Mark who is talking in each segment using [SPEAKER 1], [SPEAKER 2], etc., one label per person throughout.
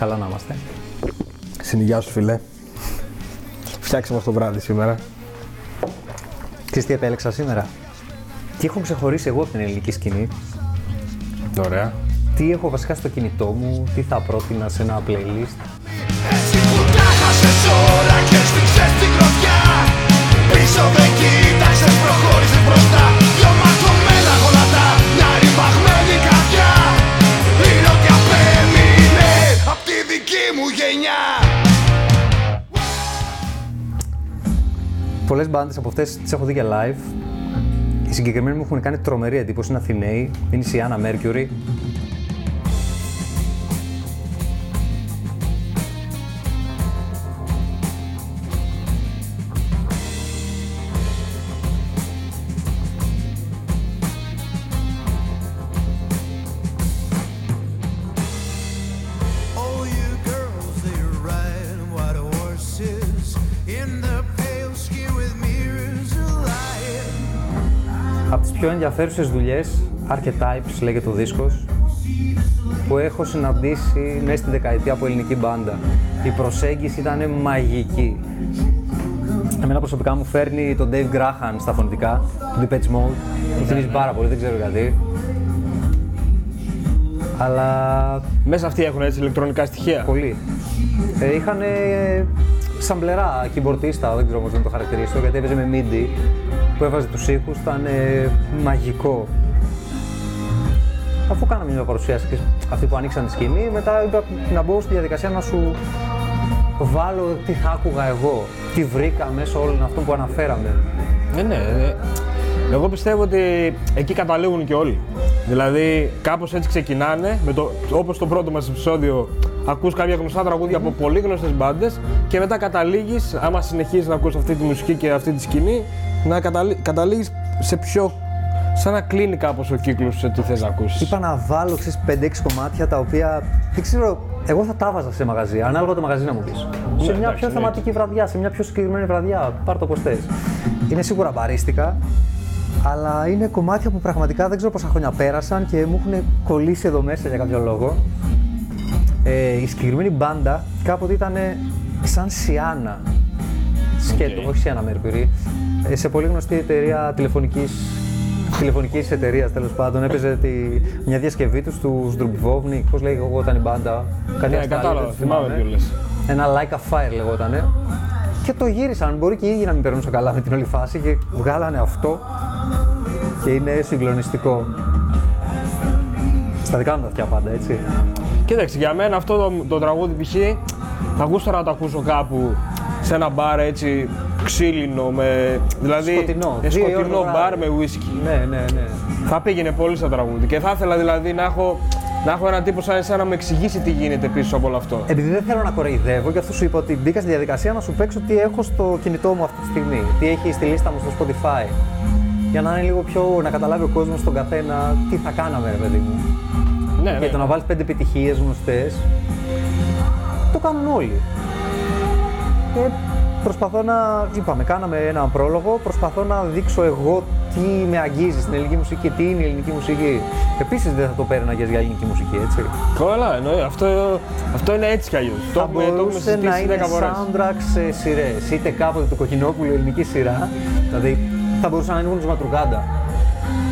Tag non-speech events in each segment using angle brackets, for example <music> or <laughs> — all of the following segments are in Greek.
[SPEAKER 1] Καλά να είμαστε.
[SPEAKER 2] Συνηγιά σου, φιλέ. Φτιάξε μας το βράδυ σήμερα.
[SPEAKER 1] Ξέρεις τι επέλεξα σήμερα; Τι έχω ξεχωρίσει εγώ από την ελληνική σκηνή;
[SPEAKER 2] Ωραία.
[SPEAKER 1] Τι έχω βασικά στο κινητό μου. Τι θα πρότεινα σε ένα playlist.
[SPEAKER 3] Έτσι που τα χάσες όλα και σφίξες την κροθιά Πίσω δεν κοίταξες, προχώρησες μπροστά γενιά
[SPEAKER 1] Πολλές μπάντες από αυτές τις έχω δει για live. Οι συγκεκριμένοι μου έχουν κάνει τρομερή εντύπωση. Είναι Αθηναίοι. Είναι η Σιάννα Mercury. Από τις πιο ενδιαφέρουσες δουλειές, Archetypes λέγεται ο δίσκος, που έχω συναντήσει μέσα στην δεκαετία από ελληνική μπάντα. Η προσέγγιση ήταν μαγική. Εμένα προσωπικά μου φέρνει τον Dave Graham στα φωνητικά, του Depeche Mode. Μου θυμίζει πάρα πολύ, δεν ξέρω γιατί. Αλλά
[SPEAKER 2] Μέσα αυτοί έχουν έτσι ηλεκτρονικά στοιχεία;
[SPEAKER 1] πολύ. Ε, είχαν σαμπλερά κιμπορτίστα, δεν ξέρω πώς να το χαρακτηρίσω, γιατί έπαιζε με MIDI που έβαζε τους ήχους, ήταν ε, μαγικό. Αφού κάναμε μια παρουσίαση και αυτοί που ανοίξαν τη σκηνή, μετά είπα να μπω στη διαδικασία να σου βάλω τι θα άκουγα εγώ, τι βρήκα μέσα όλων αυτών που αναφέραμε.
[SPEAKER 2] Ναι, ναι. ε, Εγώ πιστεύω ότι εκεί καταλήγουν και όλοι. Δηλαδή, κάπως έτσι ξεκινάνε, με το, όπως το πρώτο μας επεισόδιο, ακούς κάποια γνωστά τραγούδια από πολύ γνωστές μπάντες και μετά καταλήγεις, άμα συνεχίζεις να ακούς αυτή τη μουσική και αυτή τη σκηνή, να καταλή, καταλήγεις σε πιο... σαν να κλείνει κάπως ο κύκλος σε τι θες να ακούσεις.
[SPEAKER 1] Είπα να βάλω ξέρεις, 5-6 κομμάτια τα οποία δεν ξέρω, εγώ θα τα βάζα σε μαγαζί, ανάλογα το μαγαζί να μου πεις. σε μια
[SPEAKER 2] εντάξει,
[SPEAKER 1] πιο
[SPEAKER 2] ναι.
[SPEAKER 1] θεματική βραδιά, σε μια πιο συγκεκριμένη βραδιά, πάρ το πώ θες. Είναι σίγουρα μπαρίστικα, αλλά είναι κομμάτια που πραγματικά δεν ξέρω πόσα χρόνια πέρασαν και μου έχουν κολλήσει εδώ μέσα για κάποιο λόγο. Ε, η συγκεκριμένη μπάντα κάποτε ήταν σαν Σιάννα. Σκέτο, όχι Σιάννα Mercury. Ε, σε πολύ γνωστή εταιρεία τηλεφωνικής τηλεφωνικής εταιρείας τέλος πάντων έπαιζε τη, μια διασκευή τους τους Zdrubvovnik, πώς λέγονταν η μπάντα. Κανεί
[SPEAKER 2] Ναι, κατάλαβα, θυμάμαι ποιο λες.
[SPEAKER 1] Ένα Like a Fire λεγότανε. Και το γύρισαν. Μπορεί και οι ίδιοι να μην περνούσαν καλά με την όλη φάση και βγάλανε αυτό και είναι συγκλονιστικό. Στα δικά μου τα αυτιά πάντα, έτσι.
[SPEAKER 2] Κοίταξε, για μένα αυτό το, το τραγούδι π.χ. θα γούσταρα να το ακούσω κάπου σε ένα μπαρ έτσι ξύλινο, με, δηλαδή
[SPEAKER 1] Σκοτεινό,
[SPEAKER 2] ε,
[SPEAKER 1] δύο η ώρα
[SPEAKER 2] σκοτεινό
[SPEAKER 1] το βράδυ.
[SPEAKER 2] μπαρ με whisky.
[SPEAKER 1] Ναι, ναι, ναι.
[SPEAKER 2] Θα πήγαινε πολύ στο τραγούδι και θα ήθελα δηλαδή να έχω, να έχω έναν τύπο σαν εσένα να με εξηγήσει τι γίνεται πίσω από όλο αυτό.
[SPEAKER 1] Επειδή δεν θέλω να κοροϊδεύω, γι' αυτό σου είπα ότι μπήκα στη διαδικασία να σου παίξω τι έχω στο κινητό μου αυτή τη στιγμή. Τι έχει στη λίστα μου στο Spotify. Για να είναι λίγο πιο. να καταλάβει ο κόσμος τον καθένα τι θα κάναμε, ρε παιδί μου.
[SPEAKER 2] ναι, ναι.
[SPEAKER 1] Για το να βάλεις πέντε επιτυχίες γνωστές. Το κάνουν όλοι. Και προσπαθώ να. Είπαμε, κάναμε ένα πρόλογο. Προσπαθώ να δείξω εγώ τι με αγγίζει στην ελληνική μουσική και τι είναι η ελληνική μουσική. Επίσης δεν θα το πέρναγες για ελληνική μουσική, έτσι.
[SPEAKER 2] Καλά, εννοεί. Αυτό, αυτό είναι έτσι κι αλλιώς. Το,
[SPEAKER 1] θα
[SPEAKER 2] έχουμε- το έχουμε
[SPEAKER 1] μπορούσε να
[SPEAKER 2] συζητήσει
[SPEAKER 1] είναι
[SPEAKER 2] 10 φορές.
[SPEAKER 1] soundtrack σε σειρές. Είτε κάποτε το κοκκινόπουλο ελληνική σειρά. Δηλαδή θα μπορούσε να είναι του Ματρουγκάντα.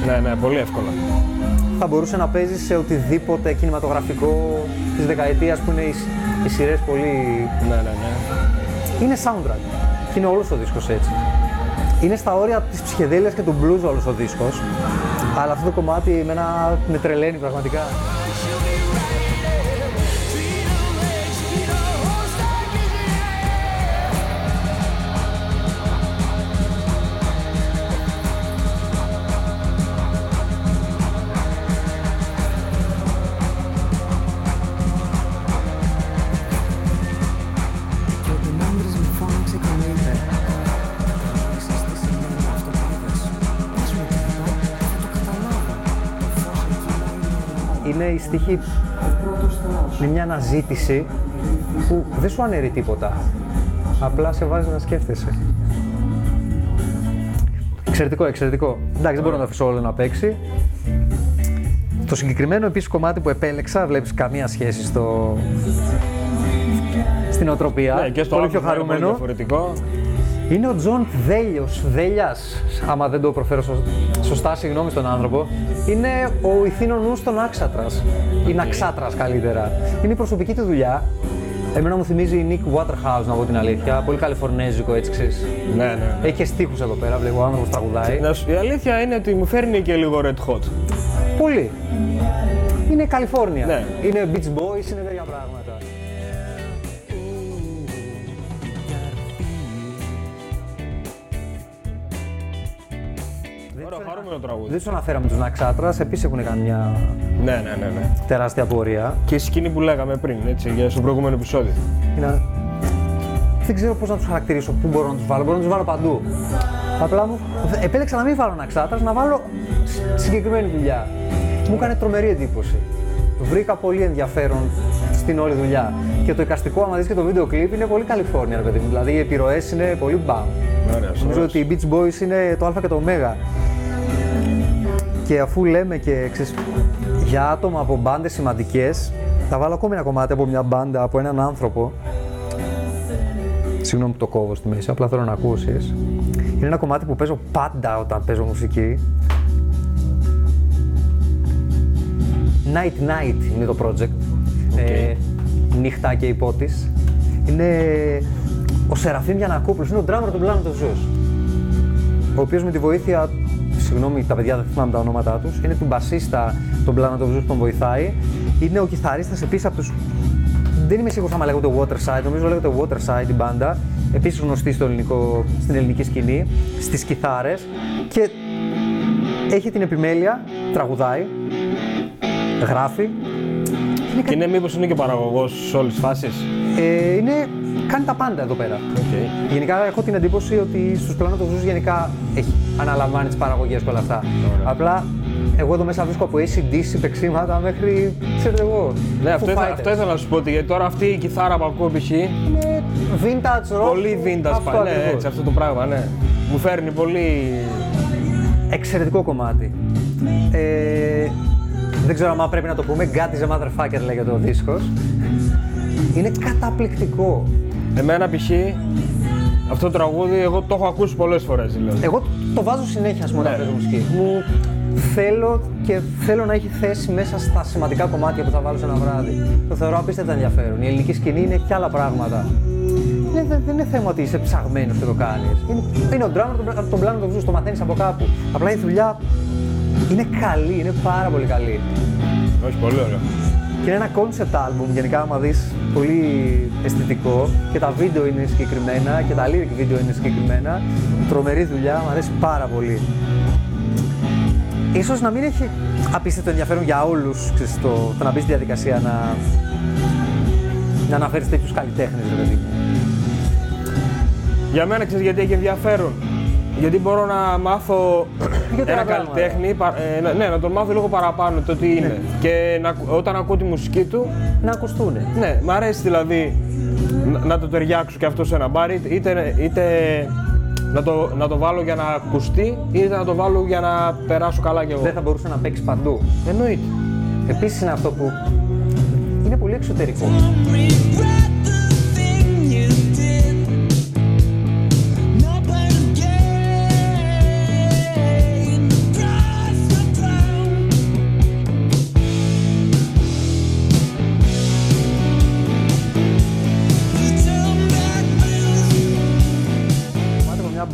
[SPEAKER 2] Ναι, ναι, πολύ εύκολα.
[SPEAKER 1] Θα μπορούσε να παίζει σε οτιδήποτε κινηματογραφικό της δεκαετίας που είναι οι, οι σειρές πολύ.
[SPEAKER 2] Ναι, ναι, ναι.
[SPEAKER 1] Είναι soundtrack. Και είναι όλος ο δίσκος έτσι. Είναι στα όρια της ψυχεδέλειας και του blues όλος ο δίσκος. Αλλά αυτό το κομμάτι εμένα με τρελαίνει πραγματικά.
[SPEAKER 4] Εκείνο είναι
[SPEAKER 1] είναι η στίχη με μια αναζήτηση που δεν σου αναιρεί τίποτα. Απλά σε βάζει να σκέφτεσαι. Εξαιρετικό, εξαιρετικό. Εντάξει, δεν μπορώ να το αφήσω όλο να παίξει. Το συγκεκριμένο επίσης κομμάτι που επέλεξα, βλέπεις καμία σχέση στο, στην οτροπία.
[SPEAKER 2] Ναι, και στο
[SPEAKER 1] πολύ πιο
[SPEAKER 2] άκουσα, είναι πολύ
[SPEAKER 1] χαρούμενο.
[SPEAKER 2] διαφορετικό.
[SPEAKER 1] Είναι ο Τζον Δέλιος, Δέλιας, άμα δεν το προφέρω σω- σωστά, συγγνώμη στον άνθρωπο. Είναι ο ηθήνο νους των Άξατρας, ή Ναξάτρας καλύτερα. Είναι η προσωπική του δουλειά. Εμένα μου θυμίζει Nick Waterhouse, να πω την αλήθεια. Πολύ καλιφορνέζικο, έτσι ξέρεις.
[SPEAKER 2] Ναι, ναι.
[SPEAKER 1] Έχει και στίχους εδώ πέρα, βλέπω ο άνθρωπος τραγουδάει.
[SPEAKER 2] Να σου- Η αλήθεια είναι ότι μου φέρνει και λίγο red hot.
[SPEAKER 1] Πολύ. Είναι Καλιφόρνια.
[SPEAKER 2] Ναι.
[SPEAKER 1] Είναι Beach Boys, είναι
[SPEAKER 2] Ωραίο, χαρούμενο τραγούδι.
[SPEAKER 1] Δεν του αναφέραμε τους Ναξάτρα, επίσης έχουν κάνει μια
[SPEAKER 2] Ναι, ναι, ναι, ναι.
[SPEAKER 1] τεράστια πορεία.
[SPEAKER 2] Και η σκηνή που λέγαμε πριν, έτσι, για στο προηγούμενο επεισόδιο.
[SPEAKER 1] Είναι... Δεν ξέρω πώς να τους χαρακτηρίσω, πού μπορώ να τους βάλω. Μπορώ να τους βάλω παντού. Απλά μου επέλεξα να μην βάλω Ναξάτρα, να βάλω σ- συγκεκριμένη δουλειά. Μου έκανε τρομερή εντύπωση. Βρήκα πολύ ενδιαφέρον στην όλη δουλειά. Και το εικαστικό, άμα δεις και το βίντεο κλιπ, είναι πολύ Καλιφόρνια, ρε παιδί μου. Δηλαδή οι επιρροές είναι πολύ μπαμ.
[SPEAKER 2] Ωραία,
[SPEAKER 1] Νομίζω ότι οι Beach Boys είναι το Α και το Ω. Και αφού λέμε και ξέρεις, για άτομα από μπάντες σημαντικές, θα βάλω ακόμη ένα κομμάτι από μια μπάντα, από έναν άνθρωπο. Συγγνώμη που το κόβω στη μέση, απλά θέλω να ακούσεις. Είναι ένα κομμάτι που παίζω πάντα όταν παίζω μουσική. Night Night είναι το project. Ε, νύχτα και υπότης. Είναι ο Σεραφείμ Γιανακόπουλος, είναι ο drummer του Planet of Zeus. Ο οποίος με τη βοήθεια, συγγνώμη τα παιδιά δεν θυμάμαι τα ονόματά τους, είναι του μπασίστα των Planet of Zeus που τον βοηθάει. Είναι ο κιθαρίστας επίσης από τους... Δεν είμαι σίγουρος άμα λέγονται Waterside, νομίζω λέγεται Waterside η μπάντα. Επίσης γνωστή στο ελληνικό, στην ελληνική σκηνή, στις κιθάρες. Και έχει την επιμέλεια, τραγουδάει, γράφει. Είναι,
[SPEAKER 2] Και είναι μήπως είναι και παραγωγός σε όλες τις φάσεις;
[SPEAKER 1] ε, είναι, κάνει τα πάντα εδώ πέρα.
[SPEAKER 2] Οκ.
[SPEAKER 1] Γενικά έχω την εντύπωση ότι στους Planet of Zeus γενικά έχει αναλαμβάνεις τις παραγωγές και όλα αυτά. Απλά εγώ εδώ μέσα βρίσκω από ACDC παιξίματα μέχρι, ξέρετε εγώ,
[SPEAKER 2] Ναι,
[SPEAKER 1] Foo
[SPEAKER 2] αυτό, ήθελα,
[SPEAKER 1] Fighters.
[SPEAKER 2] αυτό ήθελα να σου πω ότι γιατί τώρα αυτή η κιθάρα που ακούω π.χ.
[SPEAKER 1] Είναι vintage rock.
[SPEAKER 2] Πολύ vintage
[SPEAKER 1] αυτό
[SPEAKER 2] πάει. Ναι,
[SPEAKER 1] ακριβώς.
[SPEAKER 2] έτσι, αυτό το πράγμα, ναι. Μου φέρνει πολύ.
[SPEAKER 1] Εξαιρετικό κομμάτι. Ε, δεν ξέρω αν πρέπει να το πούμε. God is a motherfucker λέγεται ο δίσκος. Είναι καταπληκτικό.
[SPEAKER 2] Εμένα π.χ. αυτό το τραγούδι εγώ το έχω ακούσει πολλές φορές δηλαδή.
[SPEAKER 1] Εγώ το βάζω συνέχεια ας πούμε, όταν
[SPEAKER 2] Ναι.
[SPEAKER 1] παίζω μουσική. Μου θέλω και θέλω να έχει θέση μέσα στα σημαντικά κομμάτια που θα βάλω σε ένα βράδυ. Το θεωρώ απίστευτα ενδιαφέρον. Η ελληνική σκηνή είναι και άλλα πράγματα. Είναι, δεν, δεν είναι θέμα ότι είσαι ψαγμένος και το κάνεις. Είναι, είναι ο drummer τον, τον πλάνο του ζου, το μαθαίνεις από κάπου. Απλά η δουλειά είναι καλή, είναι πάρα πολύ καλή.
[SPEAKER 2] Όχι, πολύ ωραίο.
[SPEAKER 1] Και είναι ένα concept album, γενικά άμα δεις, πολύ αισθητικό και τα βίντεο είναι συγκεκριμένα και τα lyric βίντεο είναι συγκεκριμένα. Τρομερή δουλειά, μου αρέσει πάρα πολύ. Ίσως να μην έχει απίστευτο ενδιαφέρον για όλους, ξέρεις, το, το να μπεις στη διαδικασία να, να αναφέρεις τέτοιους καλλιτέχνες, ρε παιδί μου.
[SPEAKER 2] Για μένα ξέρεις γιατί έχει ενδιαφέρον; Γιατί μπορώ να μάθω
[SPEAKER 1] Δύο-τρία
[SPEAKER 2] ένα
[SPEAKER 1] πράγματα.
[SPEAKER 2] καλλιτέχνη, πα- ε, να- ναι, να τον μάθω λίγο παραπάνω το τι είναι.
[SPEAKER 1] Ναι.
[SPEAKER 2] Και να, ακου- όταν ακούω τη μουσική του,
[SPEAKER 1] Να ακουστούν.
[SPEAKER 2] ναι, μ' αρέσει δηλαδή να, να το ταιριάξω και αυτό σε ένα μπαρ, είτε, είτε, είτε να, το, να το βάλω για να ακουστεί, είτε να το βάλω για να περάσω καλά κι εγώ.
[SPEAKER 1] Δεν θα μπορούσε να παίξει παντού.
[SPEAKER 2] Εννοείται.
[SPEAKER 1] Επίσης είναι αυτό που είναι πολύ εξωτερικό.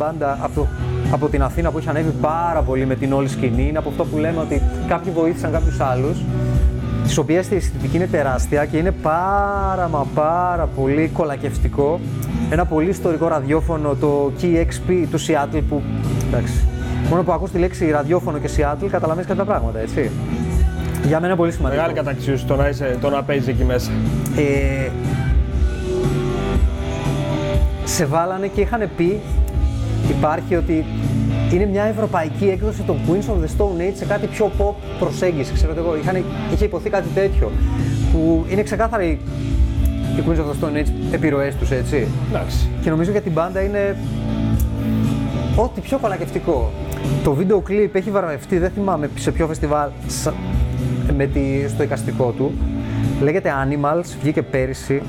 [SPEAKER 1] Κομμάτι από μια μπάντα από, το- από την Αθήνα που έχει ανέβει πάρα πολύ με την όλη σκηνή. Είναι από αυτό που λέμε ότι κάποιοι βοήθησαν κάποιους άλλους. Τη οποία η αισθητική είναι τεράστια και είναι πάρα μα πάρα πολύ κολακευτικό. Ένα πολύ ιστορικό ραδιόφωνο, το KXP του Seattle που. Εντάξει. Μόνο που ακούς τη λέξη ραδιόφωνο και Seattle καταλαβαίνεις κάποια πράγματα, έτσι. Για μένα είναι πολύ σημαντικό.
[SPEAKER 2] Μεγάλη καταξίωση το να, είσαι, το να παίζεις εκεί μέσα.
[SPEAKER 1] Ε, σε βάλανε και είχαν πει, υπάρχει ότι είναι μια ευρωπαϊκή έκδοση των Queens of the Stone Age σε κάτι πιο pop προσέγγιση, ξέρω εγώ. Είχαν, είχε υποθεί κάτι τέτοιο, που είναι ξεκάθαρη οι Queens of the Stone Age επιρροές τους, έτσι.
[SPEAKER 2] Εντάξει.
[SPEAKER 1] Και νομίζω για την μπάντα είναι ό,τι πιο κολακευτικό. Το βίντεο κλιπ έχει βραβευτεί, δεν θυμάμαι σε ποιο φεστιβάλ, σα- με τη, στο εικαστικό του. Λέγεται Animals, βγήκε πέρυσι.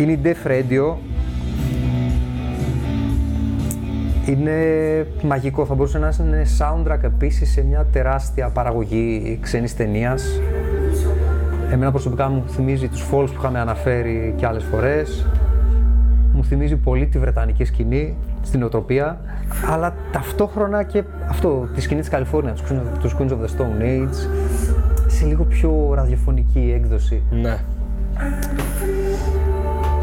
[SPEAKER 1] Είναι η Def Radio. Είναι μαγικό, θα μπορούσε να είναι soundtrack επίσης σε μια τεράστια παραγωγή ξένης ταινίας. Εμένα προσωπικά μου θυμίζει τους Falls που είχαμε αναφέρει και άλλες φορές. Μου θυμίζει πολύ τη βρετανική σκηνή στην οτροπία, αλλά ταυτόχρονα και αυτό, τη σκηνή της Καλιφόρνιας, τους Queens of- τους Queens of the Stone Age, σε λίγο πιο ραδιοφωνική έκδοση.
[SPEAKER 2] Ναι.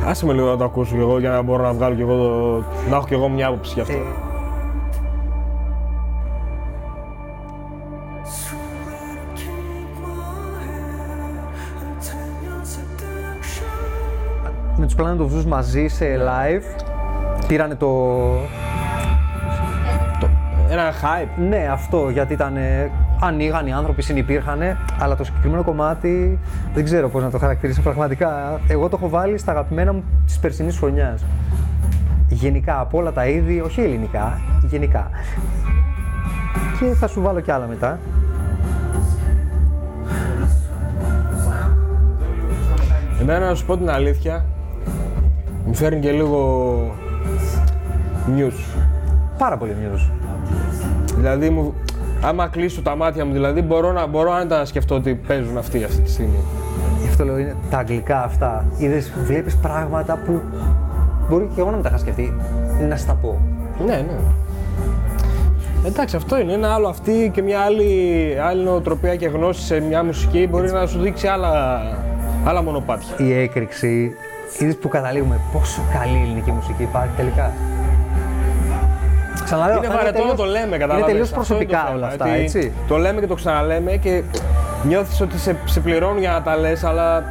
[SPEAKER 2] Άσε με λίγο να το ακούσω κι εγώ για να μπορώ να βγάλω κι εγώ το... να έχω κι εγώ μια άποψη γι' αυτό.
[SPEAKER 1] Ε, με τους Planet of Zeus μαζί σε live, πήρανε το...
[SPEAKER 2] Ένα hype.
[SPEAKER 1] Ναι, αυτό, γιατί ήταν... Ανοίγαν οι άνθρωποι, συνυπήρχαν, αλλά το συγκεκριμένο κομμάτι δεν ξέρω πώς να το χαρακτηρίσω πραγματικά. Εγώ το έχω βάλει στα αγαπημένα μου της περσινής χρονιάς. Γενικά, από όλα τα είδη, όχι ελληνικά, γενικά. Και θα σου βάλω κι άλλα μετά.
[SPEAKER 2] Εμένα να σου πω την αλήθεια, μου φέρνει και λίγο news.
[SPEAKER 1] Πάρα πολύ news.
[SPEAKER 2] Δηλαδή, μου, άμα κλείσω τα μάτια μου, δηλαδή, μπορώ, να, μπορώ άνετα να σκεφτώ ότι παίζουν αυτοί αυτή τη στιγμή.
[SPEAKER 1] Γι' αυτό λέω είναι τα αγγλικά αυτά. Είδες, βλέπεις πράγματα που μπορεί και εγώ να μην τα είχα σκεφτεί. Να σου τα πω.
[SPEAKER 2] Ναι, ναι. Εντάξει, αυτό είναι. Ένα άλλο αυτή και μια άλλη, άλλη νοοτροπία και γνώση σε μια μουσική μπορεί να σου δείξει άλλα, άλλα μονοπάτια.
[SPEAKER 1] Η έκρηξη, είδες που καταλήγουμε πόσο καλή ελληνική μουσική υπάρχει τελικά; Ξαναλέω,
[SPEAKER 2] Είναι
[SPEAKER 1] θα
[SPEAKER 2] βαρετό να
[SPEAKER 1] τελείως-
[SPEAKER 2] το λέμε, καταλαβαίνεις.
[SPEAKER 1] Είναι τελείως
[SPEAKER 2] Αυτό είναι το
[SPEAKER 1] προσωπικά
[SPEAKER 2] θέμα,
[SPEAKER 1] όλα αυτά,
[SPEAKER 2] ότι
[SPEAKER 1] έτσι.
[SPEAKER 2] Το λέμε και το ξαναλέμε και νιώθεις ότι σε, σε πληρώνουν για να τα λες, αλλά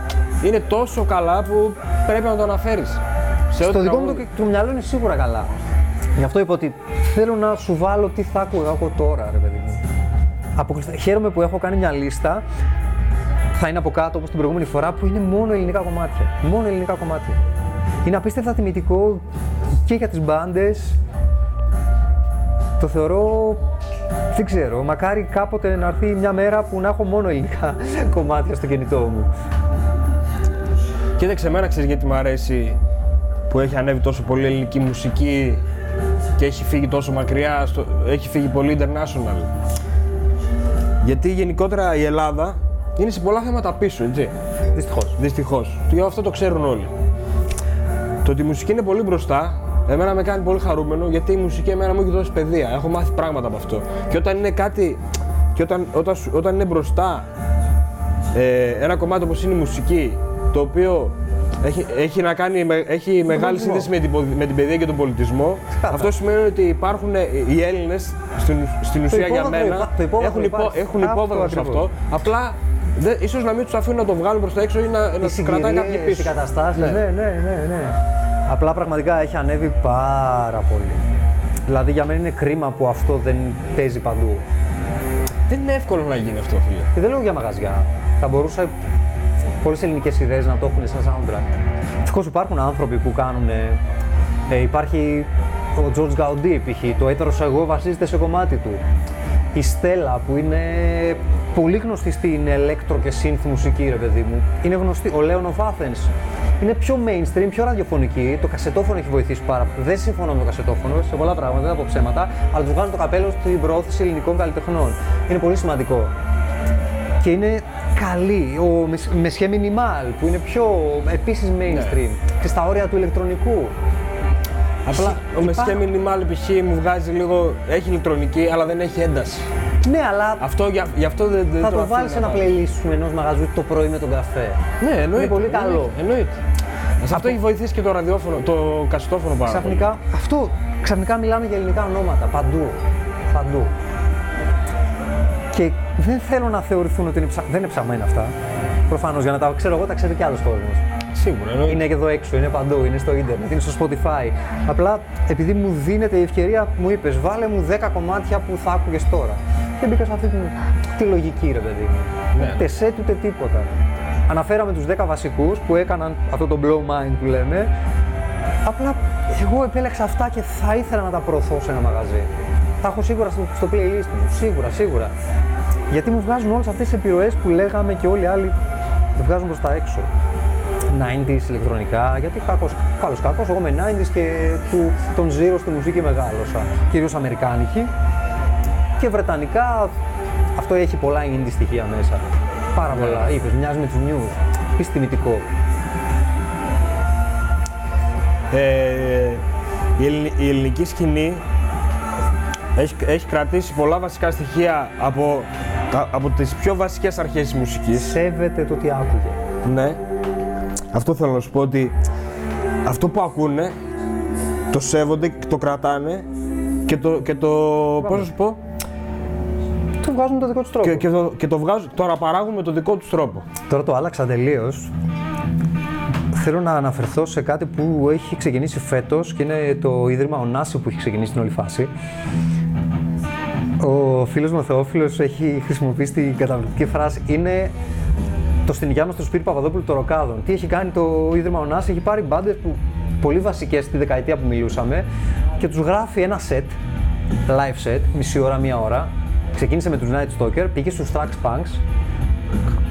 [SPEAKER 2] είναι τόσο καλά που πρέπει να το αναφέρεις. Σε
[SPEAKER 1] Στο
[SPEAKER 2] ό,τι
[SPEAKER 1] δικό μου
[SPEAKER 2] τραγούδι.
[SPEAKER 1] το, το μυαλό είναι σίγουρα καλά. Γι' αυτό είπα ότι θέλω να σου βάλω τι θα άκουγα εγώ τώρα, ρε παιδί μου. Αποκλειστικά. Χαίρομαι που έχω κάνει μια λίστα. Θα είναι από κάτω όπως την προηγούμενη φορά που είναι μόνο ελληνικά κομμάτια. Μόνο ελληνικά κομμάτια. Είναι απίστευτα τιμητικό και για τις μπάντες. Το θεωρώ. Δεν ξέρω. Μακάρι κάποτε να έρθει μια μέρα που να έχω μόνο ελληνικά <laughs> κομμάτια στο κινητό μου.
[SPEAKER 2] Κοίταξε, εμένα ξέρεις γιατί μου αρέσει που έχει ανέβει τόσο πολύ ελληνική μουσική και έχει φύγει τόσο μακριά, στο, έχει φύγει πολύ international. Γιατί γενικότερα η Ελλάδα είναι σε πολλά θέματα πίσω, έτσι.
[SPEAKER 1] Δυστυχώς.
[SPEAKER 2] Δυστυχώς. Και αυτό το ξέρουν όλοι. Το ότι η μουσική είναι πολύ μπροστά, εμένα με κάνει πολύ χαρούμενο γιατί η μουσική εμένα μου έχει δώσει παιδεία. Έχω μάθει πράγματα από αυτό. Και όταν είναι κάτι. Και όταν, όταν, σου- όταν είναι μπροστά ε, ένα κομμάτι όπως είναι η μουσική, το οποίο έχει, έχει, να κάνει, με- έχει μεγάλη
[SPEAKER 1] πολιτισμό.
[SPEAKER 2] σύνδεση με την, πο- με την παιδεία και τον πολιτισμό, αυτό σημαίνει ότι υπάρχουν ε, οι Έλληνες στην, στην ουσία για
[SPEAKER 1] υπόβαθρο
[SPEAKER 2] μένα
[SPEAKER 1] υπά- το υπόβαθρο
[SPEAKER 2] έχουν, υπό,
[SPEAKER 1] υπάρχει.
[SPEAKER 2] έχουν
[SPEAKER 1] Αυτό
[SPEAKER 2] υπόβαθρο σε
[SPEAKER 1] ακριβώς.
[SPEAKER 2] αυτό. Απλά δε, ίσως να μην τους αφήνουν να το βγάλουν προς τα έξω ή να, να
[SPEAKER 1] Οι
[SPEAKER 2] τους κρατάει κάποιοι
[SPEAKER 1] συγκυρίες,
[SPEAKER 2] πίσω.
[SPEAKER 1] οι καταστάσεις, ναι. ναι, ναι, ναι, Απλά πραγματικά έχει ανέβει πάρα πολύ. Δηλαδή για μένα είναι κρίμα που αυτό δεν παίζει παντού.
[SPEAKER 2] Δεν είναι εύκολο να γίνει αυτό, φίλε.
[SPEAKER 1] Και δεν λέω για μαγαζιά. Θα μπορούσα πολλές ελληνικές σειρές να το έχουν σαν soundtrack. Ευτυχώς υπάρχουν άνθρωποι που κάνουν... Ε, υπάρχει ο George Gaudi π.χ. Το έτερος εγώ βασίζεται σε κομμάτι του. Η Στέλλα που είναι πολύ γνωστή στην electro και synth μουσική ρε παιδί μου. Είναι γνωστή. Ο Λέων of Athens είναι πιο mainstream, πιο ραδιοφωνική. Το κασετόφωνο έχει βοηθήσει πάρα πολύ. Δεν συμφωνώ με το κασετόφωνο σε πολλά πράγματα, δεν θα πω ψέματα, αλλά τους βγάζουν το καπέλο στην προώθηση ελληνικών καλλιτεχνών. Είναι πολύ σημαντικό και είναι καλή. Ο Μεσχέ Minimal που είναι πιο επίσης mainstream και στα όρια του ηλεκτρονικού.
[SPEAKER 2] Απλά ο
[SPEAKER 1] Υπά-
[SPEAKER 2] Μεσχέ Minimal π.χ. μου βγάζει λίγο. έχει ηλεκτρονική, αλλά δεν έχει ένταση.
[SPEAKER 1] Ναι, αλλά
[SPEAKER 2] Αυτό, για, γι' αυτό δεν, δεν
[SPEAKER 1] θα
[SPEAKER 2] το
[SPEAKER 1] το
[SPEAKER 2] αφήνω
[SPEAKER 1] βάλεις σε
[SPEAKER 2] να
[SPEAKER 1] ένα
[SPEAKER 2] πάει.
[SPEAKER 1] playlist σου ενός μαγαζού το πρωί με τον καφέ.
[SPEAKER 2] Ναι, εννοείται.
[SPEAKER 1] Είναι πολύ
[SPEAKER 2] εννοείται,
[SPEAKER 1] καλό.
[SPEAKER 2] Εννοείται. Σε αυτό έχει βοηθήσει και το ραδιόφωνο, το κασετόφωνο πάρα πολύ.
[SPEAKER 1] Ξαφνικά, αυτό, ξαφνικά μιλάμε για ελληνικά ονόματα παντού. Παντού. Και δεν θέλω να θεωρηθούν ότι είναι ψα... δεν είναι ψαμένα αυτά. Προφανώς για να τα ξέρω εγώ, τα ξέρει κι άλλος κόσμος.
[SPEAKER 2] Σίγουρα. Εννοείται.
[SPEAKER 1] Είναι και εδώ έξω, είναι παντού, είναι στο ίντερνετ, είναι στο Spotify. Απλά επειδή μου δίνεται η ευκαιρία, μου είπες, βάλε μου 10 κομμάτια που θα άκουγες τώρα. Και μπήκα σε αυτή την, τη λογική, ρε παιδί μου.
[SPEAKER 2] Ναι.
[SPEAKER 1] Ούτε σετ ούτε τίποτα. Αναφέραμε τους 10 βασικούς που έκαναν αυτό το blow mind που λέμε. Απλά εγώ επέλεξα αυτά και θα ήθελα να τα προωθώ σε ένα μαγαζί. Τα έχω σίγουρα στο, στο playlist μου, σίγουρα, σίγουρα. Γιατί μου βγάζουν όλες αυτές τις επιρροές που λέγαμε και όλοι οι άλλοι μου βγάζουν προς τα έξω. 90s ηλεκτρονικά, γιατί κακός, καλός κακός, εγώ με 90s και του, τον Zero στη μουσική μεγάλωσα, κυρίως αμερικάνικη και βρετανικά αυτό έχει πολλά indie στοιχεία μέσα. Πάρα πολλά, είπες, μοιάζει με τους News, πεις τιμητικό.
[SPEAKER 2] Ε, η, ελλη- η ελληνική σκηνή έχει, έχει κρατήσει πολλά βασικά στοιχεία από, α- από τις πιο βασικές αρχές της μουσικής.
[SPEAKER 1] Σέβεται το τι άκουγε.
[SPEAKER 2] Ναι. Αυτό θέλω να σου πω ότι αυτό που ακούνε το σέβονται, το κρατάνε και το, και το πώς να σου πω,
[SPEAKER 1] Το βγάζουν με το δικό τους τρόπο.
[SPEAKER 2] και, και, το, και το βγάζουν, τώρα παράγουν με το δικό τους τρόπο.
[SPEAKER 1] Τώρα το άλλαξα τελείως. Θέλω να αναφερθώ σε κάτι που έχει ξεκινήσει φέτος και είναι το Ίδρυμα Ωνάση που έχει ξεκινήσει την όλη φάση. Ο φίλος μου ο Θεόφιλος έχει χρησιμοποιήσει την καταπληκτική φράση είναι το στην μας του Σπύρι Παπαδόπουλου των Ροκάδων. Τι έχει κάνει το Ίδρυμα Ωνάση, έχει πάρει μπάντες που πολύ βασικές στη δεκαετία που μιλούσαμε και τους γράφει ένα set, live set, μισή ώρα, μία ώρα. Ξεκίνησε με τους Night Stalker, πήγε στους Trax Punks,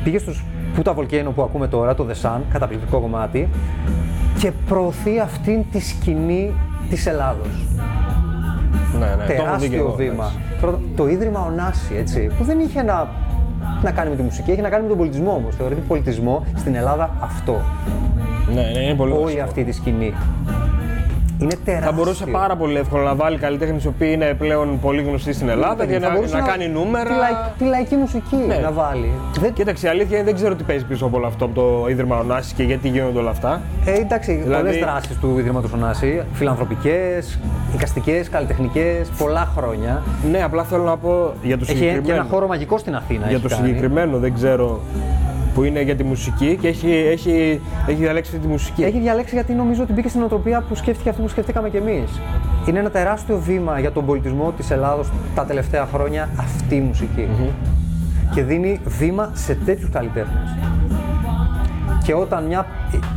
[SPEAKER 1] πήγε στους Puta Volcano που ακούμε τώρα, το The Sun, καταπληκτικό κομμάτι, και προωθεί αυτήν τη σκηνή της Ελλάδος.
[SPEAKER 2] Ναι, ναι, το έχω δει και
[SPEAKER 1] Τεράστιο
[SPEAKER 2] εγώ,
[SPEAKER 1] βήμα.
[SPEAKER 2] εντάξει.
[SPEAKER 1] Τώρα, το Ίδρυμα Ωνάση, έτσι, που δεν είχε να, να κάνει με τη μουσική, έχει να κάνει με τον πολιτισμό όμως. Θεωρείται πολιτισμό στην Ελλάδα αυτό.
[SPEAKER 2] Ναι, ναι, είναι πολύ
[SPEAKER 1] Όλη
[SPEAKER 2] βασικό.
[SPEAKER 1] αυτή τη σκηνή. Είναι τεράστιο.
[SPEAKER 2] Θα μπορούσε πάρα πολύ εύκολα να βάλει καλλιτέχνες οι οποίοι είναι πλέον πολύ γνωστοί στην Ελλάδα και
[SPEAKER 1] Θα
[SPEAKER 2] να,
[SPEAKER 1] μπορούσε
[SPEAKER 2] να κάνει νούμερα.
[SPEAKER 1] Τη, λαϊκ- τη λαϊκή μουσική
[SPEAKER 2] Ναι.
[SPEAKER 1] να βάλει. Δεν...
[SPEAKER 2] Κοίταξε, η αλήθεια είναι δεν ξέρω τι παίζει πίσω από όλο αυτό από το Ίδρυμα Ωνάση και γιατί γίνονται όλα αυτά.
[SPEAKER 1] Ε, εντάξει,
[SPEAKER 2] Δηλαδή-
[SPEAKER 1] πολλέ δράσεις του Ιδρύματο Ωνάση. Φιλανθρωπικές, οικαστικέ, καλλιτεχνικές, πολλά χρόνια.
[SPEAKER 2] Ναι, απλά θέλω να πω για το
[SPEAKER 1] Έχει και
[SPEAKER 2] συγκεκριμένο.
[SPEAKER 1] ένα χώρο μαγικό στην Αθήνα.
[SPEAKER 2] για
[SPEAKER 1] έχει
[SPEAKER 2] το
[SPEAKER 1] κάνει.
[SPEAKER 2] συγκεκριμένο δεν ξέρω που είναι για τη μουσική και έχει, έχει, έχει διαλέξει αυτή τη μουσική.
[SPEAKER 1] Έχει διαλέξει γιατί νομίζω ότι μπήκε στην οτροπία που σκέφτηκε αυτή που σκεφτήκαμε κι εμείς. Είναι ένα τεράστιο βήμα για τον πολιτισμό της Ελλάδος τα τελευταία χρόνια αυτή η μουσικη Και δίνει βήμα σε τέτοιους καλλιτέχνες. Και όταν μια.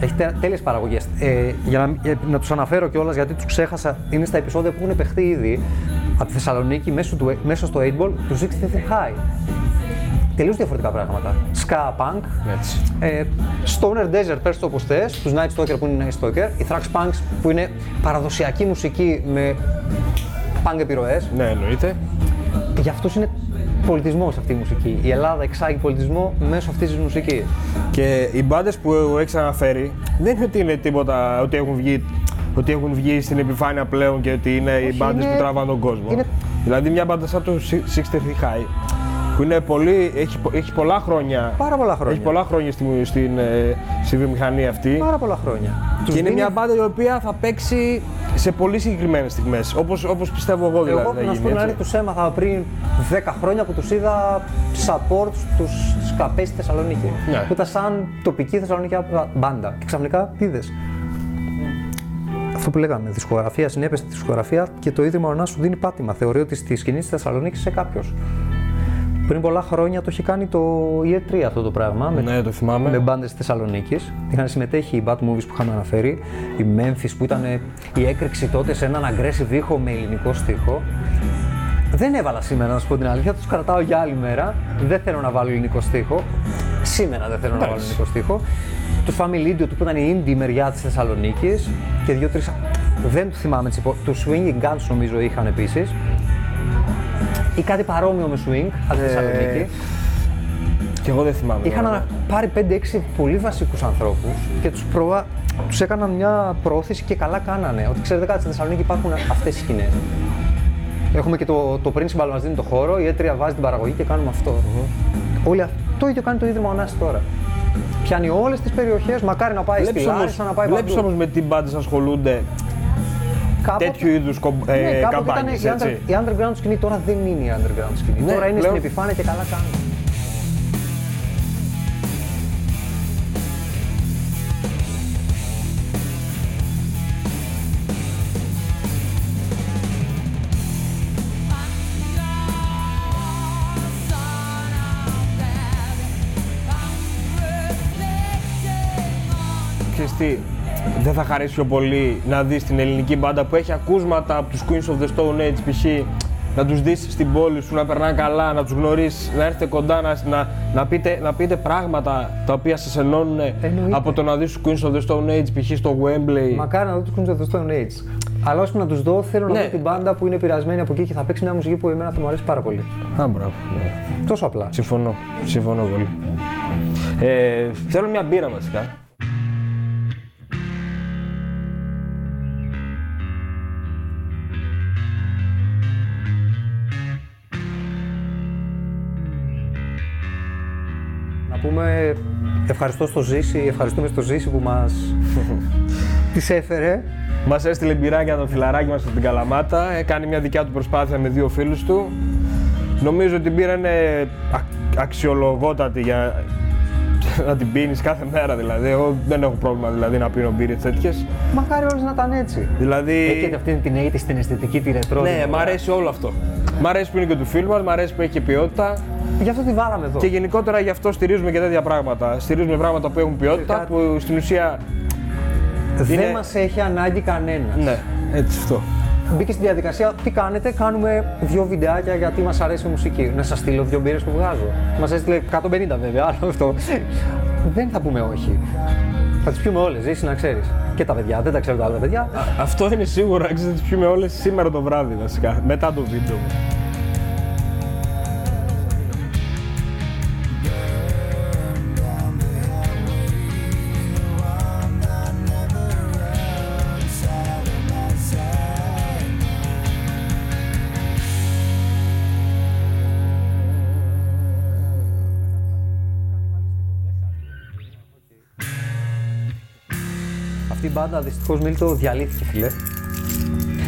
[SPEAKER 1] Έχει τέλειες παραγωγές. Ε, για να, ε, να τους αναφέρω κιόλας γιατί τους ξέχασα, είναι στα επεισόδια που έχουν παιχτεί ήδη από τη Θεσσαλονίκη μέσω, του, μέσω στο 8ball τους 63 High. Τελείως διαφορετικά πράγματα. Ska punk,
[SPEAKER 2] Έτσι.
[SPEAKER 1] ε, Stoner Desert, πες το όπως θες, τους Night Stalker που είναι Night Stalker, οι Thrax Punks που είναι παραδοσιακή μουσική με punk επιρροές.
[SPEAKER 2] Ναι, εννοείται.
[SPEAKER 1] Για αυτούς είναι πολιτισμός αυτή η μουσική. Η Ελλάδα εξάγει πολιτισμό μέσω αυτής της μουσικής.
[SPEAKER 2] Και οι μπάντες που έχεις αναφέρει δεν είναι ότι είναι τίποτα, ότι έχουν βγει, ότι έχουν βγει στην επιφάνεια πλέον και ότι είναι οι
[SPEAKER 1] Όχι,
[SPEAKER 2] μπάντες
[SPEAKER 1] είναι-
[SPEAKER 2] που τραβάνε τον κόσμο.
[SPEAKER 1] είναι-
[SPEAKER 2] Δηλαδή μια μπάντα σαν το 63 High που είναι πολύ, έχει, πο- έχει πολλά χρόνια.
[SPEAKER 1] Πάρα πολλά χρόνια.
[SPEAKER 2] Έχει πολλά χρόνια στη, μου- στην, ε, στη βιομηχανία αυτή.
[SPEAKER 1] Πάρα πολλά χρόνια. Τους
[SPEAKER 2] Και είναι
[SPEAKER 1] δίνει-
[SPEAKER 2] μια μπάντα η οποία θα παίξει σε πολύ συγκεκριμένες στιγμές. Όπως όπως πιστεύω εγώ δηλαδή.
[SPEAKER 1] Εγώ
[SPEAKER 2] θα
[SPEAKER 1] να σου
[SPEAKER 2] γίνει,
[SPEAKER 1] πω την
[SPEAKER 2] έτσι.
[SPEAKER 1] αλήθεια, τους έμαθα πριν 10 χρόνια που τους είδα support στους σκαπές στη Θεσσαλονίκη.
[SPEAKER 2] Ναι.
[SPEAKER 1] Που ήταν σαν τοπική Θεσσαλονίκη μπάντα. Και ξαφνικά είδες; Αυτό που λέγαμε, δισκογραφία, συνέπεια στη δισκογραφία και το Ίδρυμα Ωνά σου δίνει πάτημα. Θεωρεί ότι στη σκηνή της Θεσσαλονίκης είσαι κάποιος. Πριν πολλά χρόνια το είχε κάνει το EE3 αυτό το πράγμα. με-
[SPEAKER 2] Ναι, το θυμάμαι.
[SPEAKER 1] με μπάντες της Θεσσαλονίκης. Είχαν συμμετέχει οι Bad Movies που είχαμε αναφέρει, η Memphis που ήταν ε, η έκρηξη τότε σε έναν aggressive ήχο με ελληνικό στίχο. Δεν έβαλα σήμερα, να σου πω την αλήθεια, τους κρατάω για άλλη μέρα. Δεν θέλω να βάλω ελληνικό στίχο. Σήμερα δεν θέλω να βάλω
[SPEAKER 2] Εντάξει.
[SPEAKER 1] ελληνικό στίχο. Τους Family Idiot που ήταν η indie μεριά της Θεσσαλονίκης και δύο-τρει. Δεν του θυμάμαι τις υπο... Τους Swinging Guns νομίζω είχαν επίσης. Ή κάτι παρόμοιο με Swing από τη
[SPEAKER 2] Ε,
[SPEAKER 1] Θεσσαλονίκη.
[SPEAKER 2] Και εγώ δεν θυμάμαι.
[SPEAKER 1] Είχαν
[SPEAKER 2] βέβαια.
[SPEAKER 1] ανα- πάρει 5-6 πολύ βασικούς ανθρώπους και τους προα... τους έκαναν μια προώθηση και καλά κάνανε. Ότι ξέρετε κάτι, στη Θεσσαλονίκη υπάρχουν αυτές οι σκηνές. Έχουμε και το, το Principal μας δίνει το χώρο, η έτρια βάζει την παραγωγή και κάνουμε αυτό. Όλοι αυ- το ίδιο κάνει το Ίδρυμα Ωνάση τώρα. Πιάνει όλες τις περιοχές, μακάρι να πάει στη
[SPEAKER 2] Βλέπεις όμως,
[SPEAKER 1] Λάρισα, να πάει
[SPEAKER 2] βλέπεις
[SPEAKER 1] παντού.
[SPEAKER 2] όμως με τι μπάντες ασχολούνται
[SPEAKER 1] Κάποτε-
[SPEAKER 2] τέτοιου είδους κομ- ε,
[SPEAKER 1] ναι, κάποτε
[SPEAKER 2] καμπάνιες,
[SPEAKER 1] ήταν η,
[SPEAKER 2] έτσι.
[SPEAKER 1] under- η underground σκηνή, τώρα δεν είναι η underground σκηνή.
[SPEAKER 2] Ναι,
[SPEAKER 1] τώρα είναι
[SPEAKER 2] πλέον-
[SPEAKER 1] στην επιφάνεια και καλά κάνουν.
[SPEAKER 2] Δεν θα χαρίσει πιο πολύ να δεις την ελληνική μπάντα που έχει ακούσματα από τους Queens of the Stone Age π.χ. να τους δεις στην πόλη σου, να περνάνε καλά, να τους γνωρίσεις, να έρθετε κοντά, να, να, να, πείτε, να πείτε πράγματα τα οποία σας ενώνουν
[SPEAKER 1] Εννοείται.
[SPEAKER 2] από το να δεις τους Queens of the Stone Age π.χ. στο Wembley.
[SPEAKER 1] Μακάρι να δω τους Queens of the Stone Age. Αλλά ώσπου να τους δω, θέλω να
[SPEAKER 2] Ναι.
[SPEAKER 1] δω την μπάντα που είναι επηρεασμένη από εκεί και θα παίξει μια μουσική που εμένα θα μου αρέσει πάρα πολύ.
[SPEAKER 2] Α, μπράβο. ναι.
[SPEAKER 1] Τόσο απλά.
[SPEAKER 2] Συμφωνώ. Συμφωνώ πολύ. Ε, θέλω μια μπύρα βασικά.
[SPEAKER 1] Να πούμε ευχαριστώ στο Ζήση, ευχαριστούμε στο Ζήση που μας <laughs> τις έφερε.
[SPEAKER 2] Μας έστειλε μπυράκια το φιλαράκι μας στην Καλαμάτα. Ε, κάνει μια δικιά του προσπάθεια με δύο φίλους του. Νομίζω ότι η μπύρα είναι α- αξιολογότατη για να την πίνεις κάθε μέρα δηλαδή. Εγώ δεν έχω πρόβλημα δηλαδή να πίνω μπύρες τέτοιες.
[SPEAKER 1] Μακάρι όλες να ήταν έτσι.
[SPEAKER 2] Δηλαδή.
[SPEAKER 1] Έχει και αυτή την 80 την αισθητική, τη ρετρό.
[SPEAKER 2] Ναι, μ' αρέσει όλο αυτό. Μ' αρέσει που είναι και του φίλου μας, μ' αρέσει που έχει και ποιότητα.
[SPEAKER 1] Γι' αυτό τη βάλαμε εδώ.
[SPEAKER 2] Και γενικότερα γι' αυτό στηρίζουμε και τέτοια πράγματα. Στηρίζουμε πράγματα που έχουν ποιότητα,
[SPEAKER 1] κάτι-
[SPEAKER 2] που στην ουσία.
[SPEAKER 1] Δεν
[SPEAKER 2] είναι-
[SPEAKER 1] μας έχει ανάγκη κανένας.
[SPEAKER 2] Ναι, έτσι αυτό.
[SPEAKER 1] Μπήκε στη διαδικασία, τι κάνετε, κάνουμε δύο βιντεάκια γιατί μας αρέσει η μουσική. Να σας στείλω δύο μπύρες που βγάζω. Μας έστειλε 150 βέβαια, άλλο αυτό. δεν θα πούμε όχι. Θα τις πιούμε όλες, ζήσει να ξέρεις. Και τα παιδιά, δεν τα ξέρω τα άλλα παιδιά.
[SPEAKER 2] Αυτό είναι σίγουρο, ξέρετε, θα τις πιούμε όλες σήμερα το βράδυ βασικά, μετά το βίντεο
[SPEAKER 1] η μπάντα δυστυχώς Μίλτο διαλύθηκε, φιλέ.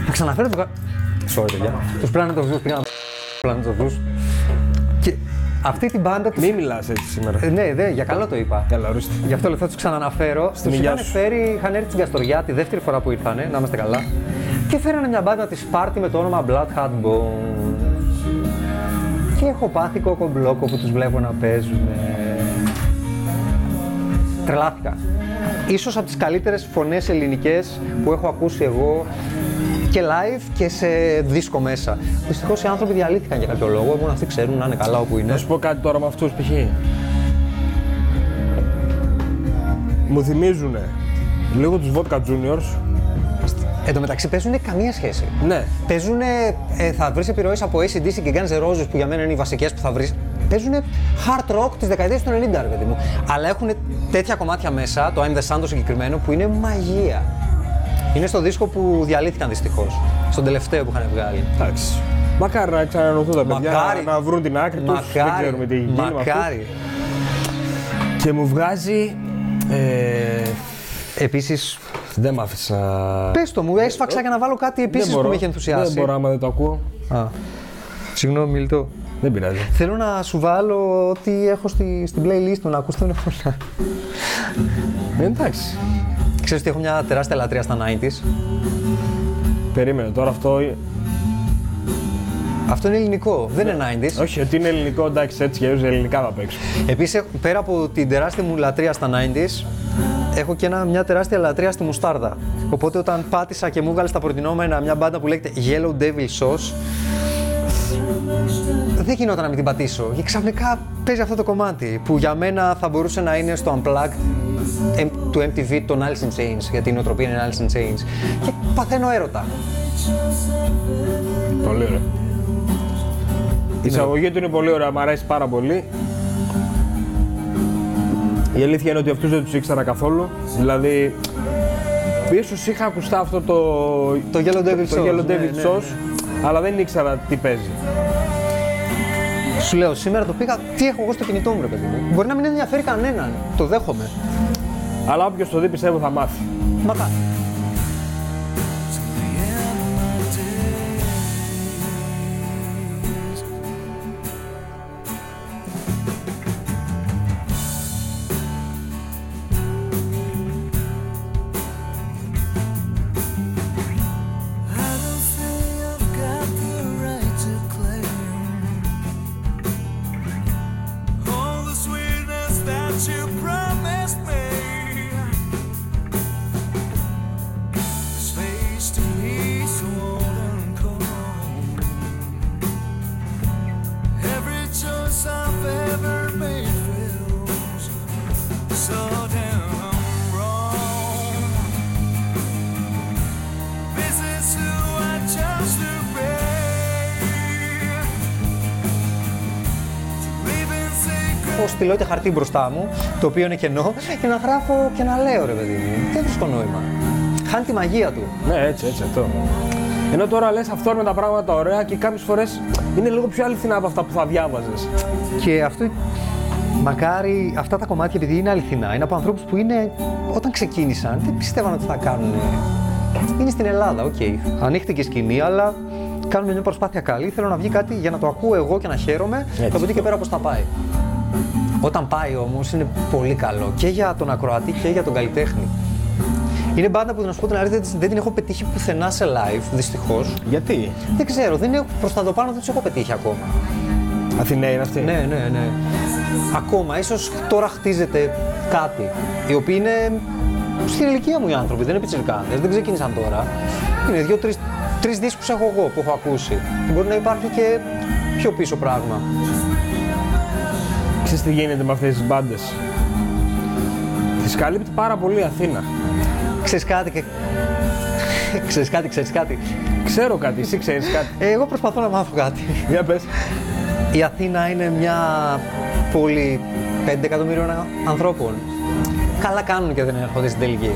[SPEAKER 1] Θα ξαναφέρω το. κα- Sorry, παιδιά. Τους Planet of Zeus πήγαν. Planet of Zeus. Και αυτή την μπάντα τους...
[SPEAKER 2] Μην μιλάς έτσι σήμερα.
[SPEAKER 1] Ε, ναι, ναι, για καλό το είπα.
[SPEAKER 2] Έλα, ορίστε.
[SPEAKER 1] Γι' αυτό λέω, θα τους ξαναναφέρω. Τους
[SPEAKER 2] υγεία
[SPEAKER 1] είχαν
[SPEAKER 2] σου.
[SPEAKER 1] φέρει, είχαν έρθει στην Καστοριά τη δεύτερη φορά που ήρθανε, να είμαστε καλά. Και φέρανε μια μπάντα της Σπάρτη με το όνομα Blood Hat Bones. Και έχω πάθει κόκο-μπλόκο που τους βλέπω να παίζουν. Τρελάθηκα. Ίσως από τις καλύτερες φωνές ελληνικές που έχω ακούσει εγώ και live και σε δίσκο μέσα. Δυστυχώς οι άνθρωποι διαλύθηκαν για κάποιο λόγο. Μόνο αυτοί ξέρουν να είναι καλά όπου είναι.
[SPEAKER 2] Να σου πω κάτι τώρα με αυτούς π.χ. Μου θυμίζουν λίγο τους Vodka Juniors.
[SPEAKER 1] Εν τω μεταξύ παίζουν καμία σχέση.
[SPEAKER 2] Ναι.
[SPEAKER 1] Παίζουν, ε, θα βρεις επιρροές από ACDC και Guns N' Roses που για μένα είναι οι βασικές που θα βρεις. Παίζουν hard rock της δεκαετίας του 90, ρε παιδί μου. Αλλά έχουν τέτοια κομμάτια μέσα, το I'm the Sun το συγκεκριμένο, που είναι μαγεία. Είναι στο δίσκο που διαλύθηκαν δυστυχώς. Στον τελευταίο που είχαν βγάλει.
[SPEAKER 2] Εντάξει. Μακάρι να ξανανοηθούν τα παιδιά
[SPEAKER 1] Μακάρι.
[SPEAKER 2] να, να βρουν την άκρη τους. Δεν
[SPEAKER 1] Μακάρι.
[SPEAKER 2] ξέρουμε τι έχει γίνει με αυτούς.
[SPEAKER 1] Μακάρι.
[SPEAKER 2] Και μου βγάζει... Ε,
[SPEAKER 1] Επίσης,
[SPEAKER 2] δεν μ' άφησε να...
[SPEAKER 1] πες το μου, έσφαξα για να βάλω κάτι
[SPEAKER 2] Δεν
[SPEAKER 1] επίσης που
[SPEAKER 2] μπορώ.
[SPEAKER 1] με έχει ενθουσιάσει.
[SPEAKER 2] Δεν μπορώ άμα δεν το ακούω.
[SPEAKER 1] Α. Συγγνώμη, Μιλτό.
[SPEAKER 2] Δεν πειράζει.
[SPEAKER 1] Θέλω να σου βάλω ό,τι έχω στη, στην playlist μου να ακούς τον εαυτό.
[SPEAKER 2] Ε, εντάξει.
[SPEAKER 1] Ξέρεις ότι έχω μια τεράστια λατρεία στα 90s.
[SPEAKER 2] Περίμενε τώρα αυτό.
[SPEAKER 1] Αυτό είναι ελληνικό, δεν είναι 90s.
[SPEAKER 2] Όχι, ότι είναι ελληνικό, εντάξει, έτσι και αλλιώς ελληνικά θα παίξω.
[SPEAKER 1] Επίσης, πέρα από την τεράστια μου λατρεία στα 90s, έχω και ένα, μια τεράστια λατρεία στη μουστάρδα. Οπότε όταν πάτησα και μου έβγαλε στα προτινόμενα μια μπάντα που λέγεται Yellow Devil Sauce, δεν γινόταν να μην την πατήσω. Και ξαφνικά παίζει αυτό το κομμάτι που για μένα θα μπορούσε να είναι στο Unplugged εμ- του MTV των Alice in Chains, γιατί η νοοτροπία είναι Alice in Chains. Και παθαίνω έρωτα.
[SPEAKER 2] Πολύ ωραία. Η εισαγωγή του είναι πολύ ωραία, μου αρέσει πάρα πολύ. Η αλήθεια είναι ότι αυτούς δεν τους ήξερα καθόλου. Δηλαδή, ίσως είχα ακουστά αυτό το,
[SPEAKER 1] Το Yellow Devil
[SPEAKER 2] το
[SPEAKER 1] Sauce,
[SPEAKER 2] Yellow
[SPEAKER 1] ναι,
[SPEAKER 2] David
[SPEAKER 1] ναι,
[SPEAKER 2] Sauce, αλλά δεν ήξερα τι παίζει.
[SPEAKER 1] Σου λέω, σήμερα το πήγα, τι έχω εγώ στο κινητό μου, ρε παιδί μου; Μπορεί να μην ενδιαφέρει κανέναν. Το δέχομαι.
[SPEAKER 2] Αλλά όποιος το δει πιστεύω θα μάθει.
[SPEAKER 1] Μακάρι. Χαρτί μπροστά μου, το οποίο είναι κενό, και να γράφω και να λέω ρε παιδί μου. Δεν βρίσκω νόημα. Χάνει τη μαγεία του.
[SPEAKER 2] Ναι, έτσι, έτσι, αυτό. Ενώ τώρα λες αυτό με τα πράγματα ωραία και κάποιες φορές είναι λίγο πιο αληθινά από αυτά που θα διάβαζες.
[SPEAKER 1] Και αυτό μακάρι αυτά τα κομμάτια επειδή είναι αληθινά, είναι από ανθρώπους που είναι όταν ξεκίνησαν δεν πιστεύαν ότι θα κάνουν. Είναι στην Ελλάδα, οκ. Ανοίχτηκε η σκηνή, αλλά κάνουμε μια προσπάθεια καλή. Θέλω να βγει κάτι για να το ακούω εγώ και να χαίρομαι και από εκεί και πέρα πώς θα πάει. Όταν πάει όμως είναι πολύ καλό και για τον ακροατή και για τον καλλιτέχνη. Είναι μπάντα που να σου πω την αλήθεια δεν- δεν την έχω πετύχει πουθενά σε live, δυστυχώς.
[SPEAKER 2] Γιατί;
[SPEAKER 1] Δεν ξέρω, δεν έχω, προς τα το πάνω δεν του έχω πετύχει ακόμα.
[SPEAKER 2] Αθηναίοι είναι αυτοί;
[SPEAKER 1] Ναι, ναι, ναι. Ακόμα, ίσως τώρα χτίζεται κάτι. Οι οποίοι είναι στην ηλικία μου οι άνθρωποι, δεν είναι πιτσιρικάδες, δεν ξεκίνησαν τώρα. Είναι δύο-τρει τρεις δίσκους έχω εγώ που έχω ακούσει. Και μπορεί να υπάρχει και πιο πίσω πράγμα.
[SPEAKER 2] Ξέρεις τι γίνεται με αυτές τις μπάντες. Τις καλύπτει πάρα πολύ η Αθήνα.
[SPEAKER 1] Ξέρεις κάτι και... ξέρεις κάτι, ξέρεις κάτι;
[SPEAKER 2] Ξέρω κάτι, εσύ ξέρεις κάτι.
[SPEAKER 1] Ε, εγώ προσπαθώ να μάθω κάτι.
[SPEAKER 2] Για πες.
[SPEAKER 1] Η Αθήνα είναι μια πόλη 5 εκατομμύριων ανθρώπων. Καλά κάνουν και δεν έρχονται στην τελική.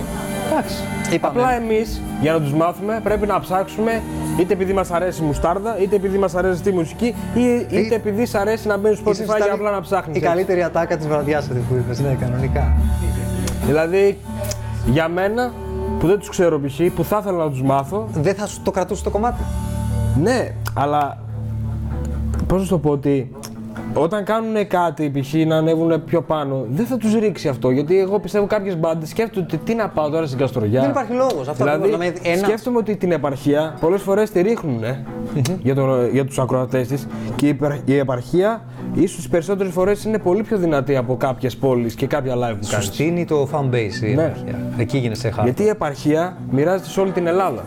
[SPEAKER 2] Εντάξει.
[SPEAKER 1] Είπαμε.
[SPEAKER 2] Απλά εμείς για να τους μάθουμε πρέπει να ψάξουμε είτε επειδή μας αρέσει η μουστάρδα, είτε επειδή μας αρέσει τη μουσική, ή είτε επειδή σ' αρέσει να μπαίνεις στο
[SPEAKER 1] Ίσως
[SPEAKER 2] Spotify
[SPEAKER 1] ήταν
[SPEAKER 2] για απλά να ψάχνεις.
[SPEAKER 1] Η
[SPEAKER 2] έτσι.
[SPEAKER 1] καλύτερη ατάκα της βραδιάς αυτή που είπες, ναι, κανονικά.
[SPEAKER 2] Δηλαδή, για μένα που δεν τους ξέρω π.χ. που θα ήθελα να τους μάθω,
[SPEAKER 1] Δεν θα σου το κρατούσε το κομμάτι.
[SPEAKER 2] ναι, αλλά πώς να σου το πω ότι όταν κάνουν κάτι, π.χ. να ανέβουν πιο πάνω, δεν θα τους ρίξει αυτό. Γιατί εγώ πιστεύω κάποιες μπάντες σκέφτονται ότι τι να πάω τώρα στην Καστοριά.
[SPEAKER 1] Δεν υπάρχει λόγος. Αυτό
[SPEAKER 2] δηλαδή,
[SPEAKER 1] ακριβώς, δηλαδή, ένα-
[SPEAKER 2] σκέφτομαι ότι την επαρχία πολλές φορές τη ρίχνουν για, το, για τους ακροατές της και η, υπερ- η επαρχία ίσως τις περισσότερες φορές είναι πολύ πιο δυνατή από κάποιες πόλεις και κάποια live που
[SPEAKER 1] Σου
[SPEAKER 2] κάνεις.
[SPEAKER 1] στείνει το fan base η
[SPEAKER 2] Ναι.
[SPEAKER 1] επαρχία. Εκεί γίνεσαι χάρη.
[SPEAKER 2] Γιατί η επαρχία μοιράζεται σε όλη την Ελλάδα.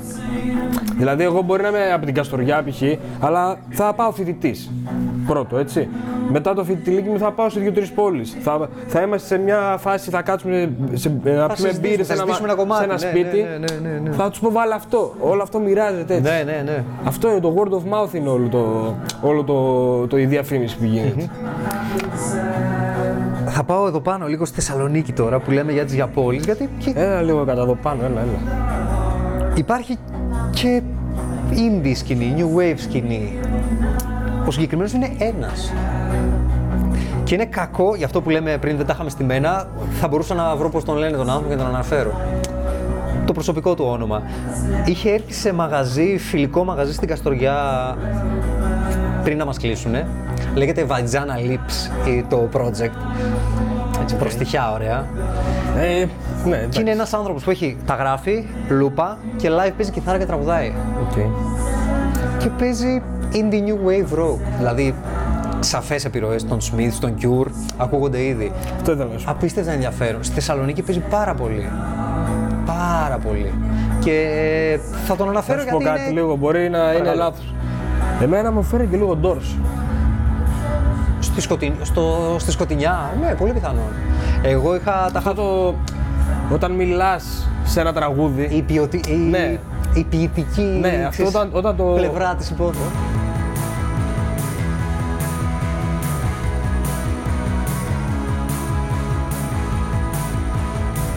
[SPEAKER 2] Δηλαδή, εγώ μπορεί να είμαι από την Καστοριά π.χ., αλλά θα πάω φοιτητής. Πρώτο, έτσι. Μετά το φοιτητηλίκι μου θα πάω σε δύο-τρεις πόλεις. Θα, θα είμαστε σε μια φάση, θα κάτσουμε σε, να πιούμε
[SPEAKER 1] συζητήσουμε,
[SPEAKER 2] μπύρες
[SPEAKER 1] θα
[SPEAKER 2] σε ένα,
[SPEAKER 1] συζητήσουμε ένα κομμάτι,
[SPEAKER 2] σε ένα
[SPEAKER 1] ναι,
[SPEAKER 2] σπίτι.
[SPEAKER 1] ναι, ναι, ναι, ναι.
[SPEAKER 2] Θα τους πω βάλε αυτό. Όλο αυτό μοιράζεται έτσι.
[SPEAKER 1] Ναι, ναι, ναι.
[SPEAKER 2] Αυτό είναι το word of mouth είναι όλο το, όλο το, το η διαφήμιση που γίνεται.
[SPEAKER 1] Θα πάω εδώ πάνω λίγο στη Θεσσαλονίκη τώρα που λέμε για τις για πόλεις, γιατί και
[SPEAKER 2] Έλα λίγο κατά εδώ πάνω, έλα, έλα.
[SPEAKER 1] υπάρχει και indie σκηνή, new wave σκηνή. Ο συγκεκριμένος είναι ένας. Και είναι κακό, για αυτό που λέμε πριν δεν τα είχαμε στη μένα, θα μπορούσα να βρω πώς τον λένε τον άνθρωπο και να τον αναφέρω. Το προσωπικό του όνομα. Είχε έρθει σε μαγαζί, φιλικό μαγαζί στην Καστοριά πριν να μας κλείσουνε. Λέγεται Vagina Lips ε, το project. Έτσι προστυχιά ωραία.
[SPEAKER 2] Ε, ναι,
[SPEAKER 1] Και
[SPEAKER 2] εντάξει.
[SPEAKER 1] είναι ένας άνθρωπος που έχει τα γράφει, λούπα και live παίζει κιθάρα και τραγουδάει.
[SPEAKER 2] Οκ.
[SPEAKER 1] Και παίζει indie new wave rock. Δηλαδή σαφές επιρροές των Smiths, των Cure, ακούγονται ήδη.
[SPEAKER 2] Αυτό ήθελα να σου πω.
[SPEAKER 1] Απίστευτα ενδιαφέρον. Στη Θεσσαλονίκη παίζει πάρα πολύ. Πάρα πολύ. Και θα τον αναφέρω
[SPEAKER 2] Θα σου πω
[SPEAKER 1] γιατί
[SPEAKER 2] κάτι
[SPEAKER 1] είναι...
[SPEAKER 2] λίγο, μπορεί να είναι
[SPEAKER 1] Παρακαλώ.
[SPEAKER 2] λάθος. Εμένα μου φέρει και λίγο Doors.
[SPEAKER 1] Στη, σκοτειν... στο... στη σκοτεινιά. Ναι, πολύ πιθανόν. Εγώ είχα τα
[SPEAKER 2] Αυτό το. Όταν μιλάς σε ένα τραγούδι.
[SPEAKER 1] η, ποιοτι... η...
[SPEAKER 2] Ναι.
[SPEAKER 1] η ποιητική
[SPEAKER 2] Ναι, αυτό
[SPEAKER 1] ξέρεις,
[SPEAKER 2] όταν- όταν το-
[SPEAKER 1] πλευρά της υπόθεσης.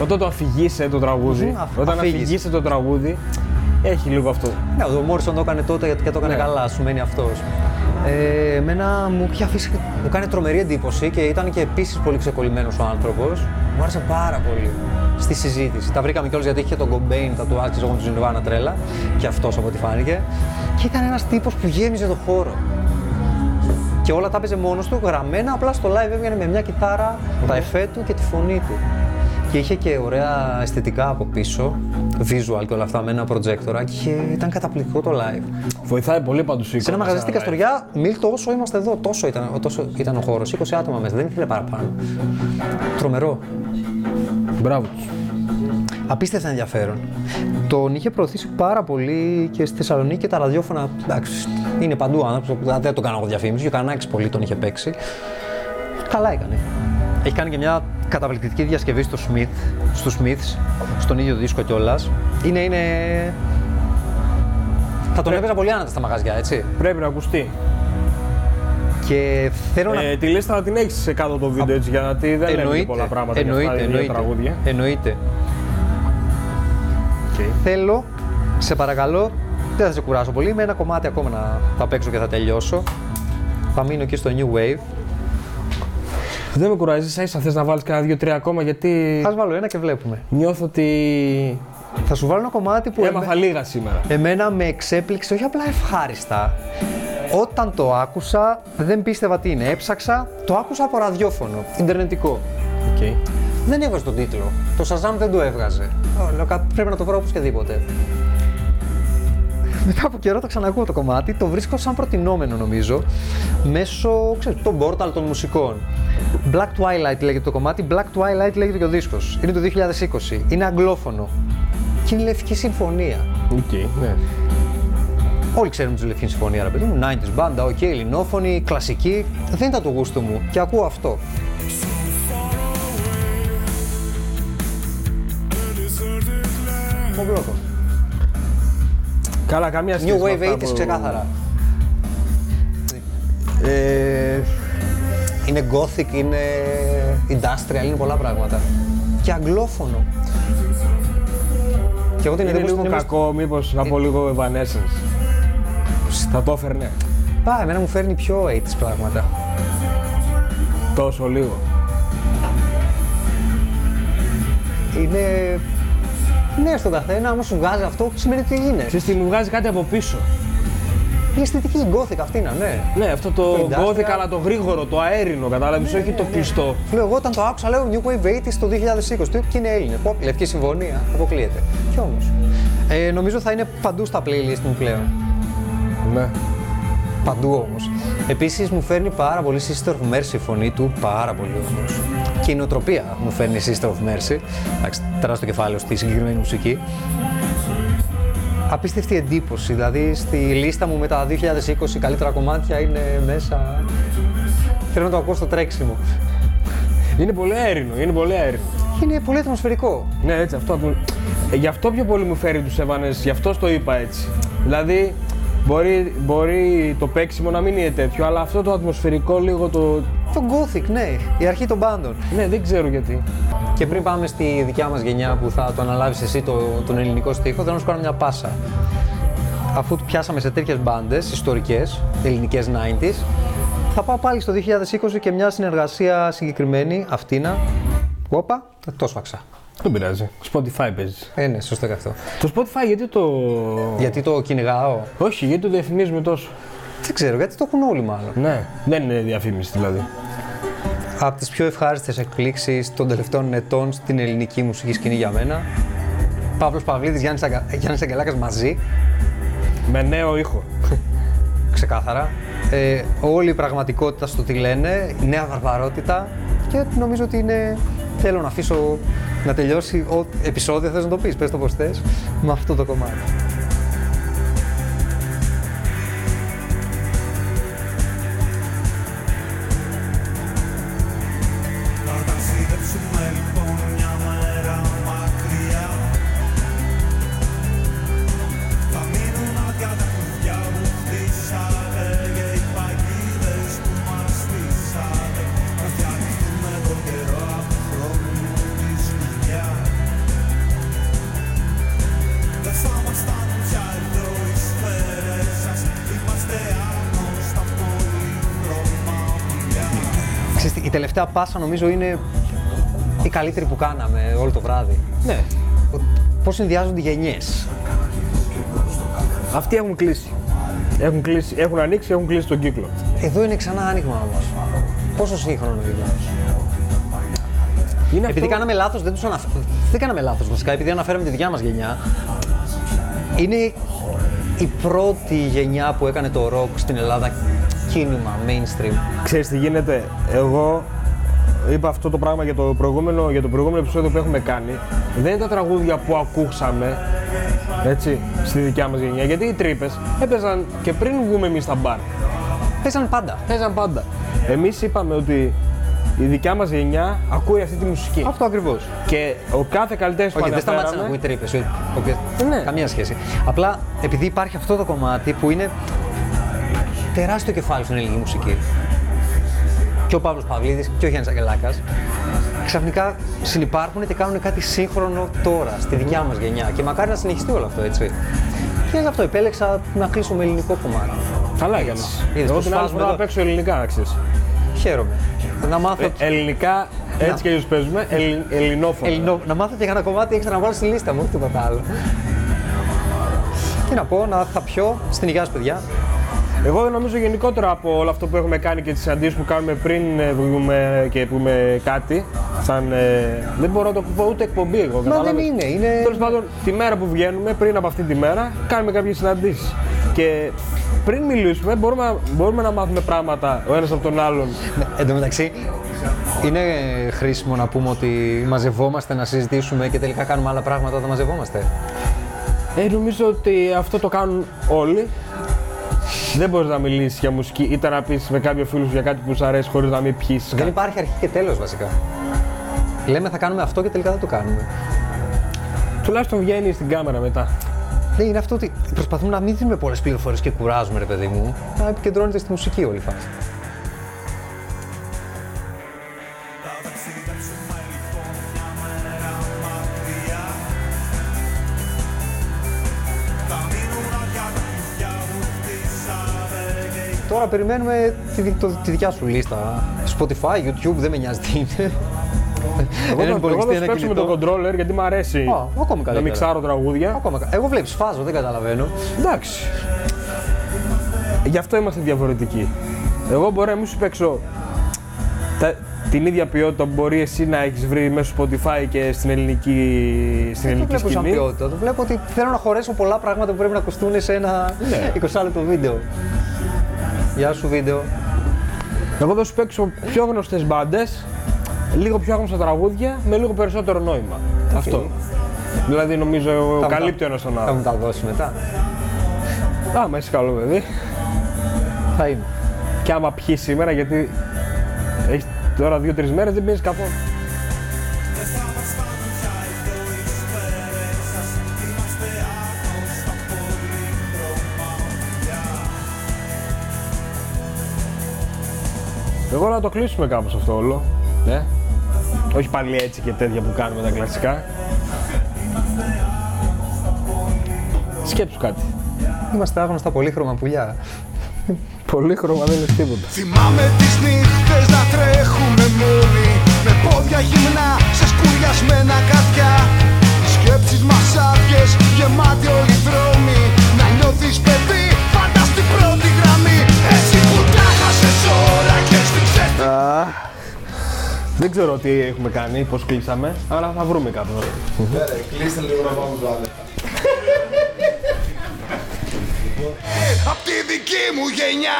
[SPEAKER 2] Όταν το αφηγείσαι το τραγούδι.
[SPEAKER 1] Μμμ, αφ-
[SPEAKER 2] όταν
[SPEAKER 1] αφήγησε.
[SPEAKER 2] αφηγείσαι το τραγούδι. Έχει λίγο αυτό.
[SPEAKER 1] Ναι, ο Μόρισον το έκανε τότε και το έκανε
[SPEAKER 2] Ναι.
[SPEAKER 1] καλά, σου μένει αυτός. Ε, εμένα μου είχε αφήσει, μου κάνει τρομερή εντύπωση και ήταν και επίσης πολύ ξεκολλημένος ο άνθρωπος. Μου άρεσε πάρα πολύ στη συζήτηση. Τα βρήκαμε κιόλας γιατί είχε τον Κομπέιν, τα του άξιζε εγώ του Nirvana τρέλα και αυτός από ό,τι φάνηκε. Και ήταν ένας τύπος που γέμιζε το χώρο. Και όλα τα έπαιζε μόνος του, γραμμένα, απλά στο live έβγαινε με μια κιθάρα, τα εφέ του και τη φωνή του. Και είχε και ωραία αισθητικά από πίσω, visual και όλα αυτά με ένα projector και ήταν καταπληκτικό το live.
[SPEAKER 2] Βοηθάει πολύ πάντως η
[SPEAKER 1] Σε ένα μαγαζί στην Καστοριά, μιλ τόσο είμαστε εδώ, τόσο ήταν, τόσο ήταν ο χώρος. 20 άτομα μέσα, δεν ήθελε παραπάνω. Τρομερό.
[SPEAKER 2] Μπράβο τους.
[SPEAKER 1] Απίστευτα ενδιαφέρον. Τον είχε προωθήσει πάρα πολύ και στη Θεσσαλονίκη και τα ραδιόφωνα. Εντάξει, είναι παντού άνθρωπος, δεν το κάνω εγώ διαφήμιση. Και ο Κανάκη πολύ τον είχε παίξει. Καλά έκανε. Έχει κάνει και μια καταπληκτική διασκευή στο Smith, στους Smiths, στον ίδιο δίσκο κιόλας. Είναι, είναι. Θα τον έπαιζα πολύ άνετα στα μαγαζιά, έτσι.
[SPEAKER 2] Πρέπει να ακουστεί.
[SPEAKER 1] Και θέλω να.
[SPEAKER 2] Ε, τη λίστα να την έχεις σε κάτω το βίντεο έτσι γιατί δεν λένε και πολλά πράγματα για αυτά
[SPEAKER 1] εννοείται,
[SPEAKER 2] τα ίδια
[SPEAKER 1] εννοείται,
[SPEAKER 2] τραγούδια.
[SPEAKER 1] εννοείται.
[SPEAKER 2] Οκ.
[SPEAKER 1] Θέλω, σε παρακαλώ, δεν θα σε κουράσω πολύ, με ένα κομμάτι ακόμα να θα παίξω και θα τελειώσω. Θα μείνω εκεί στο New Wave.
[SPEAKER 2] Δεν με κουράζει, ίσα ίσα θες να βάλεις κάνα δύο-τρία ακόμα γιατί
[SPEAKER 1] Ας βάλω ένα και βλέπουμε.
[SPEAKER 2] νιώθω ότι
[SPEAKER 1] Θα σου βάλω ένα κομμάτι που
[SPEAKER 2] έμαθα λίγα σήμερα.
[SPEAKER 1] εμένα με εξέπληξε, όχι απλά ευχάριστα. Όταν το άκουσα, δεν πίστευα τι είναι. Έψαξα, το άκουσα από ραδιόφωνο, ιντερνετικό.
[SPEAKER 2] Οκ.
[SPEAKER 1] Δεν έβγαζε τον τίτλο. Το Shazam δεν το έβγαζε. Ω, Λέω, «Κα- πρέπει να το βρω οπωσδήποτε. Μετά από καιρό το ξανακούω το κομμάτι, το βρίσκω σαν προτεινόμενο νομίζω, μέσω, ξέρεις, των portal των μουσικών. Black Twilight λέγεται το κομμάτι, Black Twilight λέγεται και ο δίσκος. Είναι το 2020, είναι αγγλόφωνο. Και είναι η Λευκή Συμφωνία.
[SPEAKER 2] Οκ, ναι.
[SPEAKER 1] Όλοι ξέρουμε τη Λευκή Συμφωνία, ρε παιδί μου. 90s μπάντα, οκ, ελληνόφωνη, κλασική. Δεν ήταν το γούστο μου και ακούω αυτό. Ο Μπλόκο.
[SPEAKER 2] Καλά, καμία σχέση.
[SPEAKER 1] New
[SPEAKER 2] με
[SPEAKER 1] Wave
[SPEAKER 2] αυτά
[SPEAKER 1] 80s
[SPEAKER 2] που-
[SPEAKER 1] ξεκάθαρα. Ε, είναι gothic, είναι industrial, είναι πολλά πράγματα. Και αγγλόφωνο. Και εγώ την
[SPEAKER 2] Είναι
[SPEAKER 1] εντύπωση
[SPEAKER 2] λίγο
[SPEAKER 1] ότι
[SPEAKER 2] κακό, μήπως να πω λίγο Evanescence. Θα το έφερνε.
[SPEAKER 1] Πά, εμένα μου φέρνει πιο 80s πράγματα.
[SPEAKER 2] Τόσο λίγο.
[SPEAKER 1] Είναι. Ναι, στον καθένα, άμα σου βγάζει αυτό, σημαίνει ότι είναι.
[SPEAKER 2] Ξέρεις τι, μου βγάζει κάτι από πίσω.
[SPEAKER 1] Η αισθητική gothic αυτή είναι, ναι.
[SPEAKER 2] Ναι, αυτό το
[SPEAKER 1] Το industrial.
[SPEAKER 2] gothic, αλλά το γρήγορο, το αέρινο, κατάλαβες, όχι το κλειστό.
[SPEAKER 1] Σου λέω, εγώ όταν το άκουσα, λέω New Wave 80s το 2020 του και είναι Έλληνες. Πω, λευκή συμφωνία, αποκλείεται. Κι όμως. Ε, νομίζω θα είναι παντού στα playlist μου πλέον.
[SPEAKER 2] Ναι.
[SPEAKER 1] Παντού όμως. Επίσης μου φέρνει πάρα πολύ Sister of Mercy η φωνή του, πάρα πολύ όμως. Και η νοοτροπία μου φέρνει Sister of Mercy. Εντάξει, τεράστιο κεφάλαιο στη συγκεκριμένη μουσική. Απίστευτη εντύπωση. Δηλαδή στη λίστα μου με τα 2020 καλύτερα κομμάτια είναι μέσα. Θέλω να το ακούω στο τρέξιμο.
[SPEAKER 2] Είναι πολύ αέρινο, είναι πολύ αέρινο.
[SPEAKER 1] Είναι πολύ ατμοσφαιρικό.
[SPEAKER 2] Ναι, έτσι, αυτό. που- Ε, γι' αυτό πιο πολύ μου φέρει τους Evanescence, γι' αυτό το είπα έτσι. Δηλαδή, μπορεί, μπορεί το παίξιμο να μην είναι τέτοιο, αλλά αυτό το ατμοσφαιρικό λίγο το.
[SPEAKER 1] Το Gothic, ναι, η αρχή των πάντων.
[SPEAKER 2] Ναι, δεν ξέρω γιατί.
[SPEAKER 1] Και πριν πάμε στη δικιά μας γενιά που θα το αναλάβεις εσύ το, τον ελληνικό στίχο, θέλω να σου κάνω μια πάσα. Αφού του πιάσαμε σε τέτοιες μπάντες ιστορικές, ελληνικές 90s, θα πάω πάλι στο 2020 και μια συνεργασία συγκεκριμένη, αυτήνα. Όπα, το σφαξα.
[SPEAKER 2] Δεν πειράζει. Spotify παίζεις.
[SPEAKER 1] Ε, ναι, σωστό και αυτό.
[SPEAKER 2] Το Spotify γιατί το.
[SPEAKER 1] Γιατί το κυνηγάω;
[SPEAKER 2] Όχι, γιατί το διαφημίζουμε τόσο.
[SPEAKER 1] Δεν ξέρω, γιατί το έχουν όλοι μάλλον.
[SPEAKER 2] Ναι, δεν είναι διαφήμιση δηλαδή.
[SPEAKER 1] Από τις πιο ευχάριστες εκπλήξεις των τελευταίων ετών στην ελληνική μουσική σκηνή για μένα. Παύλος Παυλίδης, Γιάννης, Αγκα... Γιάννης Αγγελάκας μαζί.
[SPEAKER 2] Με νέο ήχο. <laughs>
[SPEAKER 1] ξεκάθαρα. Ε, όλη η πραγματικότητα στο τι λένε, η νέα βαρβαρότητα και νομίζω ότι είναι. Θέλω να αφήσω να τελειώσει ο επεισόδιο, θες να το πεις, πες το πως θες, με αυτό το κομμάτι. Τελευταία πάσα νομίζω είναι η καλύτερη που κάναμε όλο το βράδυ.
[SPEAKER 2] Ναι.
[SPEAKER 1] Πώς συνδυάζονται οι γενιές;
[SPEAKER 2] Αυτοί έχουν κλείσει. Έχουν, κλείσει, έχουν ανοίξει, έχουν κλείσει τον κύκλο.
[SPEAKER 1] Εδώ είναι ξανά άνοιγμα όμως. Πόσο σύγχρονο είναι.
[SPEAKER 2] Είναι
[SPEAKER 1] Επειδή
[SPEAKER 2] αυτό...
[SPEAKER 1] κάναμε λάθος, δεν τους αναφέραμε. Δεν κάναμε λάθος βασικά, επειδή αναφέραμε τη δικιά μας γενιά. Είναι η πρώτη γενιά που έκανε το rock στην Ελλάδα κίνημα, mainstream.
[SPEAKER 2] Ξέρεις τι γίνεται, εγώ είπα αυτό το πράγμα για το προηγούμενο, για το προηγούμενο επεισόδιο που έχουμε κάνει. Δεν είναι τα τραγούδια που ακούσαμε, έτσι, στη δικιά μας γενιά. Γιατί οι τρύπες έπαιζαν και πριν βγούμε εμείς στα μπαρ.
[SPEAKER 1] Παίζαν πάντα.
[SPEAKER 2] Παίζαν πάντα. Εμείς είπαμε ότι η δικιά μας γενιά ακούει αυτή τη μουσική.
[SPEAKER 1] Αυτό ακριβώς.
[SPEAKER 2] Και ο κάθε καλλιτέχνης που
[SPEAKER 1] Όχι, δεν σταμάτησε να
[SPEAKER 2] αναφέραμε...
[SPEAKER 1] ακούει τρύπες.
[SPEAKER 2] Ναι.
[SPEAKER 1] Καμία σχέση. Απλά επειδή υπάρχει αυτό το κομμάτι που είναι τεράστιο κεφάλαιο στην ελληνική μουσική. Και ο Παύλος Παυλίδης και ο Γιάννης Αγγελάκας ξαφνικά συνυπάρχουν και κάνουν κάτι σύγχρονο τώρα, στη δικιά μας γενιά. Και μακάρι να συνεχιστεί όλο αυτό, έτσι. Και γι' αυτό επέλεξα να κλείσω με ελληνικό κομμάτι.
[SPEAKER 2] Καλά έκανες.
[SPEAKER 1] Είδες
[SPEAKER 2] Εγώ
[SPEAKER 1] πώς
[SPEAKER 2] την άλλη
[SPEAKER 1] φάζουμε
[SPEAKER 2] φορά
[SPEAKER 1] εδώ.
[SPEAKER 2] να παίξω ελληνικά, να ξέρεις.
[SPEAKER 1] Χαίρομαι. Να μάθω,
[SPEAKER 2] Ε, ελληνικά, έτσι και έτσι παίζουμε, ελλην, ελληνόφωνα.
[SPEAKER 1] Ελληνο... να μάθω και ένα κομμάτι έξτρα να βάλω στη λίστα μου, όχι τίποτα άλλο. Τι να πω, να θα πιω στην υγεία σας, παιδιά.
[SPEAKER 2] Εγώ νομίζω γενικότερα από όλο αυτό που έχουμε κάνει και τις συναντήσεις που κάνουμε πριν ε, βγούμε και πούμε κάτι, σαν, ε, δεν μπορώ να το πω ούτε εκπομπή εγώ.
[SPEAKER 1] Μα δεν
[SPEAKER 2] κατάλαβες;
[SPEAKER 1] είναι, είναι-
[SPEAKER 2] Τέλος πάντων, τη μέρα που βγαίνουμε, πριν από αυτή τη μέρα, κάνουμε κάποιες συναντήσεις. Και πριν μιλήσουμε, μπορούμε, να- μπορούμε να μάθουμε πράγματα ο ένας από τον άλλον.
[SPEAKER 1] Ναι, Εν τω μεταξύ, είναι χρήσιμο να πούμε ότι μαζευόμαστε να συζητήσουμε και τελικά κάνουμε άλλα πράγματα όταν μαζευόμαστε.
[SPEAKER 2] Ε, νομίζω ότι αυτό το κάνουν όλοι. Δεν μπορείς να μιλήσεις για μουσική είτε να πεις με κάποιο φίλο σου για κάτι που σου αρέσει χωρίς να μην πιει.
[SPEAKER 1] Δεν υπάρχει αρχή και τέλος βασικά. Λέμε θα κάνουμε αυτό και τελικά δεν το κάνουμε.
[SPEAKER 2] Τουλάχιστον βγαίνει στην κάμερα μετά.
[SPEAKER 1] Ναι, είναι αυτό ότι προσπαθούμε να μην δίνουμε πολλές πληροφορίες και κουράζουμε, ρε παιδί μου. Να επικεντρώνεται στη μουσική όλη η φάση. Τώρα περιμένουμε τη, δι- το- τη δικιά σου λίστα. Spotify, YouTube, δεν με νοιάζει τι είναι.
[SPEAKER 2] Εγώ
[SPEAKER 1] Έναν
[SPEAKER 2] θα, εγώ
[SPEAKER 1] υπολογιστή,
[SPEAKER 2] θα σου
[SPEAKER 1] ένα
[SPEAKER 2] παίξω με το
[SPEAKER 1] κινητό.
[SPEAKER 2] controller γιατί μου αρέσει
[SPEAKER 1] Α, ακόμη
[SPEAKER 2] να
[SPEAKER 1] καλύτερα.
[SPEAKER 2] μιξάρω τραγούδια.
[SPEAKER 1] Ακόμα κα- Εγώ βλέπεις, φάζω, δεν καταλαβαίνω.
[SPEAKER 2] Εντάξει. Γι' αυτό είμαστε διαφορετικοί. Εγώ μπορώ να μην σου παίξω τα- την ίδια ποιότητα που μπορεί εσύ να έχεις βρει μέσω Spotify και στην ελληνική, στην
[SPEAKER 1] Δεν το
[SPEAKER 2] ελληνική
[SPEAKER 1] βλέπω σαν
[SPEAKER 2] σκηνή.
[SPEAKER 1] ποιότητα. Το βλέπω ότι θέλω να χωρέσω πολλά πράγματα που πρέπει να ακουστούν σε ένα
[SPEAKER 2] Ναι.
[SPEAKER 1] 20 λεπτό βίντεο. Γεια σου βίντεο.
[SPEAKER 2] Εγώ θα σου παίξω πιο γνωστές μπάντες, λίγο πιο άγνωστα τραγούδια με λίγο περισσότερο νόημα. Αυτό. Δηλαδή νομίζω
[SPEAKER 1] Θα μου τα-
[SPEAKER 2] καλύπτει ο ένας τον
[SPEAKER 1] Θα
[SPEAKER 2] άλλο.
[SPEAKER 1] μου τα δώσει μετά.
[SPEAKER 2] Άμα είσαι καλό παιδί.
[SPEAKER 1] Θα είμαι.
[SPEAKER 2] Και άμα πιει σήμερα, γιατί έχεις τώρα δύο-τρεις μέρες δεν πίνει καθόλου. Εγώ να το κλείσουμε κάπως αυτό όλο. Ναι. Όχι πάλι έτσι και τέτοια που κάνουμε τα κλασικά. Σκέψου κάτι.
[SPEAKER 1] Είμαστε άγνωστα πολύχρωμα πουλιά.
[SPEAKER 2] Πολύ χρώμα δεν είναι τίποτα.
[SPEAKER 3] Θυμάμαι τις νύχτες να τρέχουμε μόνοι Με πόδια γυμνά σε σκουριασμένα καρδιά Σκέψεις μας άδειες, γεμάτοι όλοι οι δρόμοι Να νιώθεις παιδί, πάντα στην πρώτη γραμμή Έτσι που τα χάσες όλα και σφίξες
[SPEAKER 2] Δεν ξέρω τι έχουμε κάνει, πώς κλείσαμε, αλλά θα βρούμε κάπου.
[SPEAKER 5] Κλείστε λίγο να πάμε το
[SPEAKER 3] Απ' τη δική μου γενιά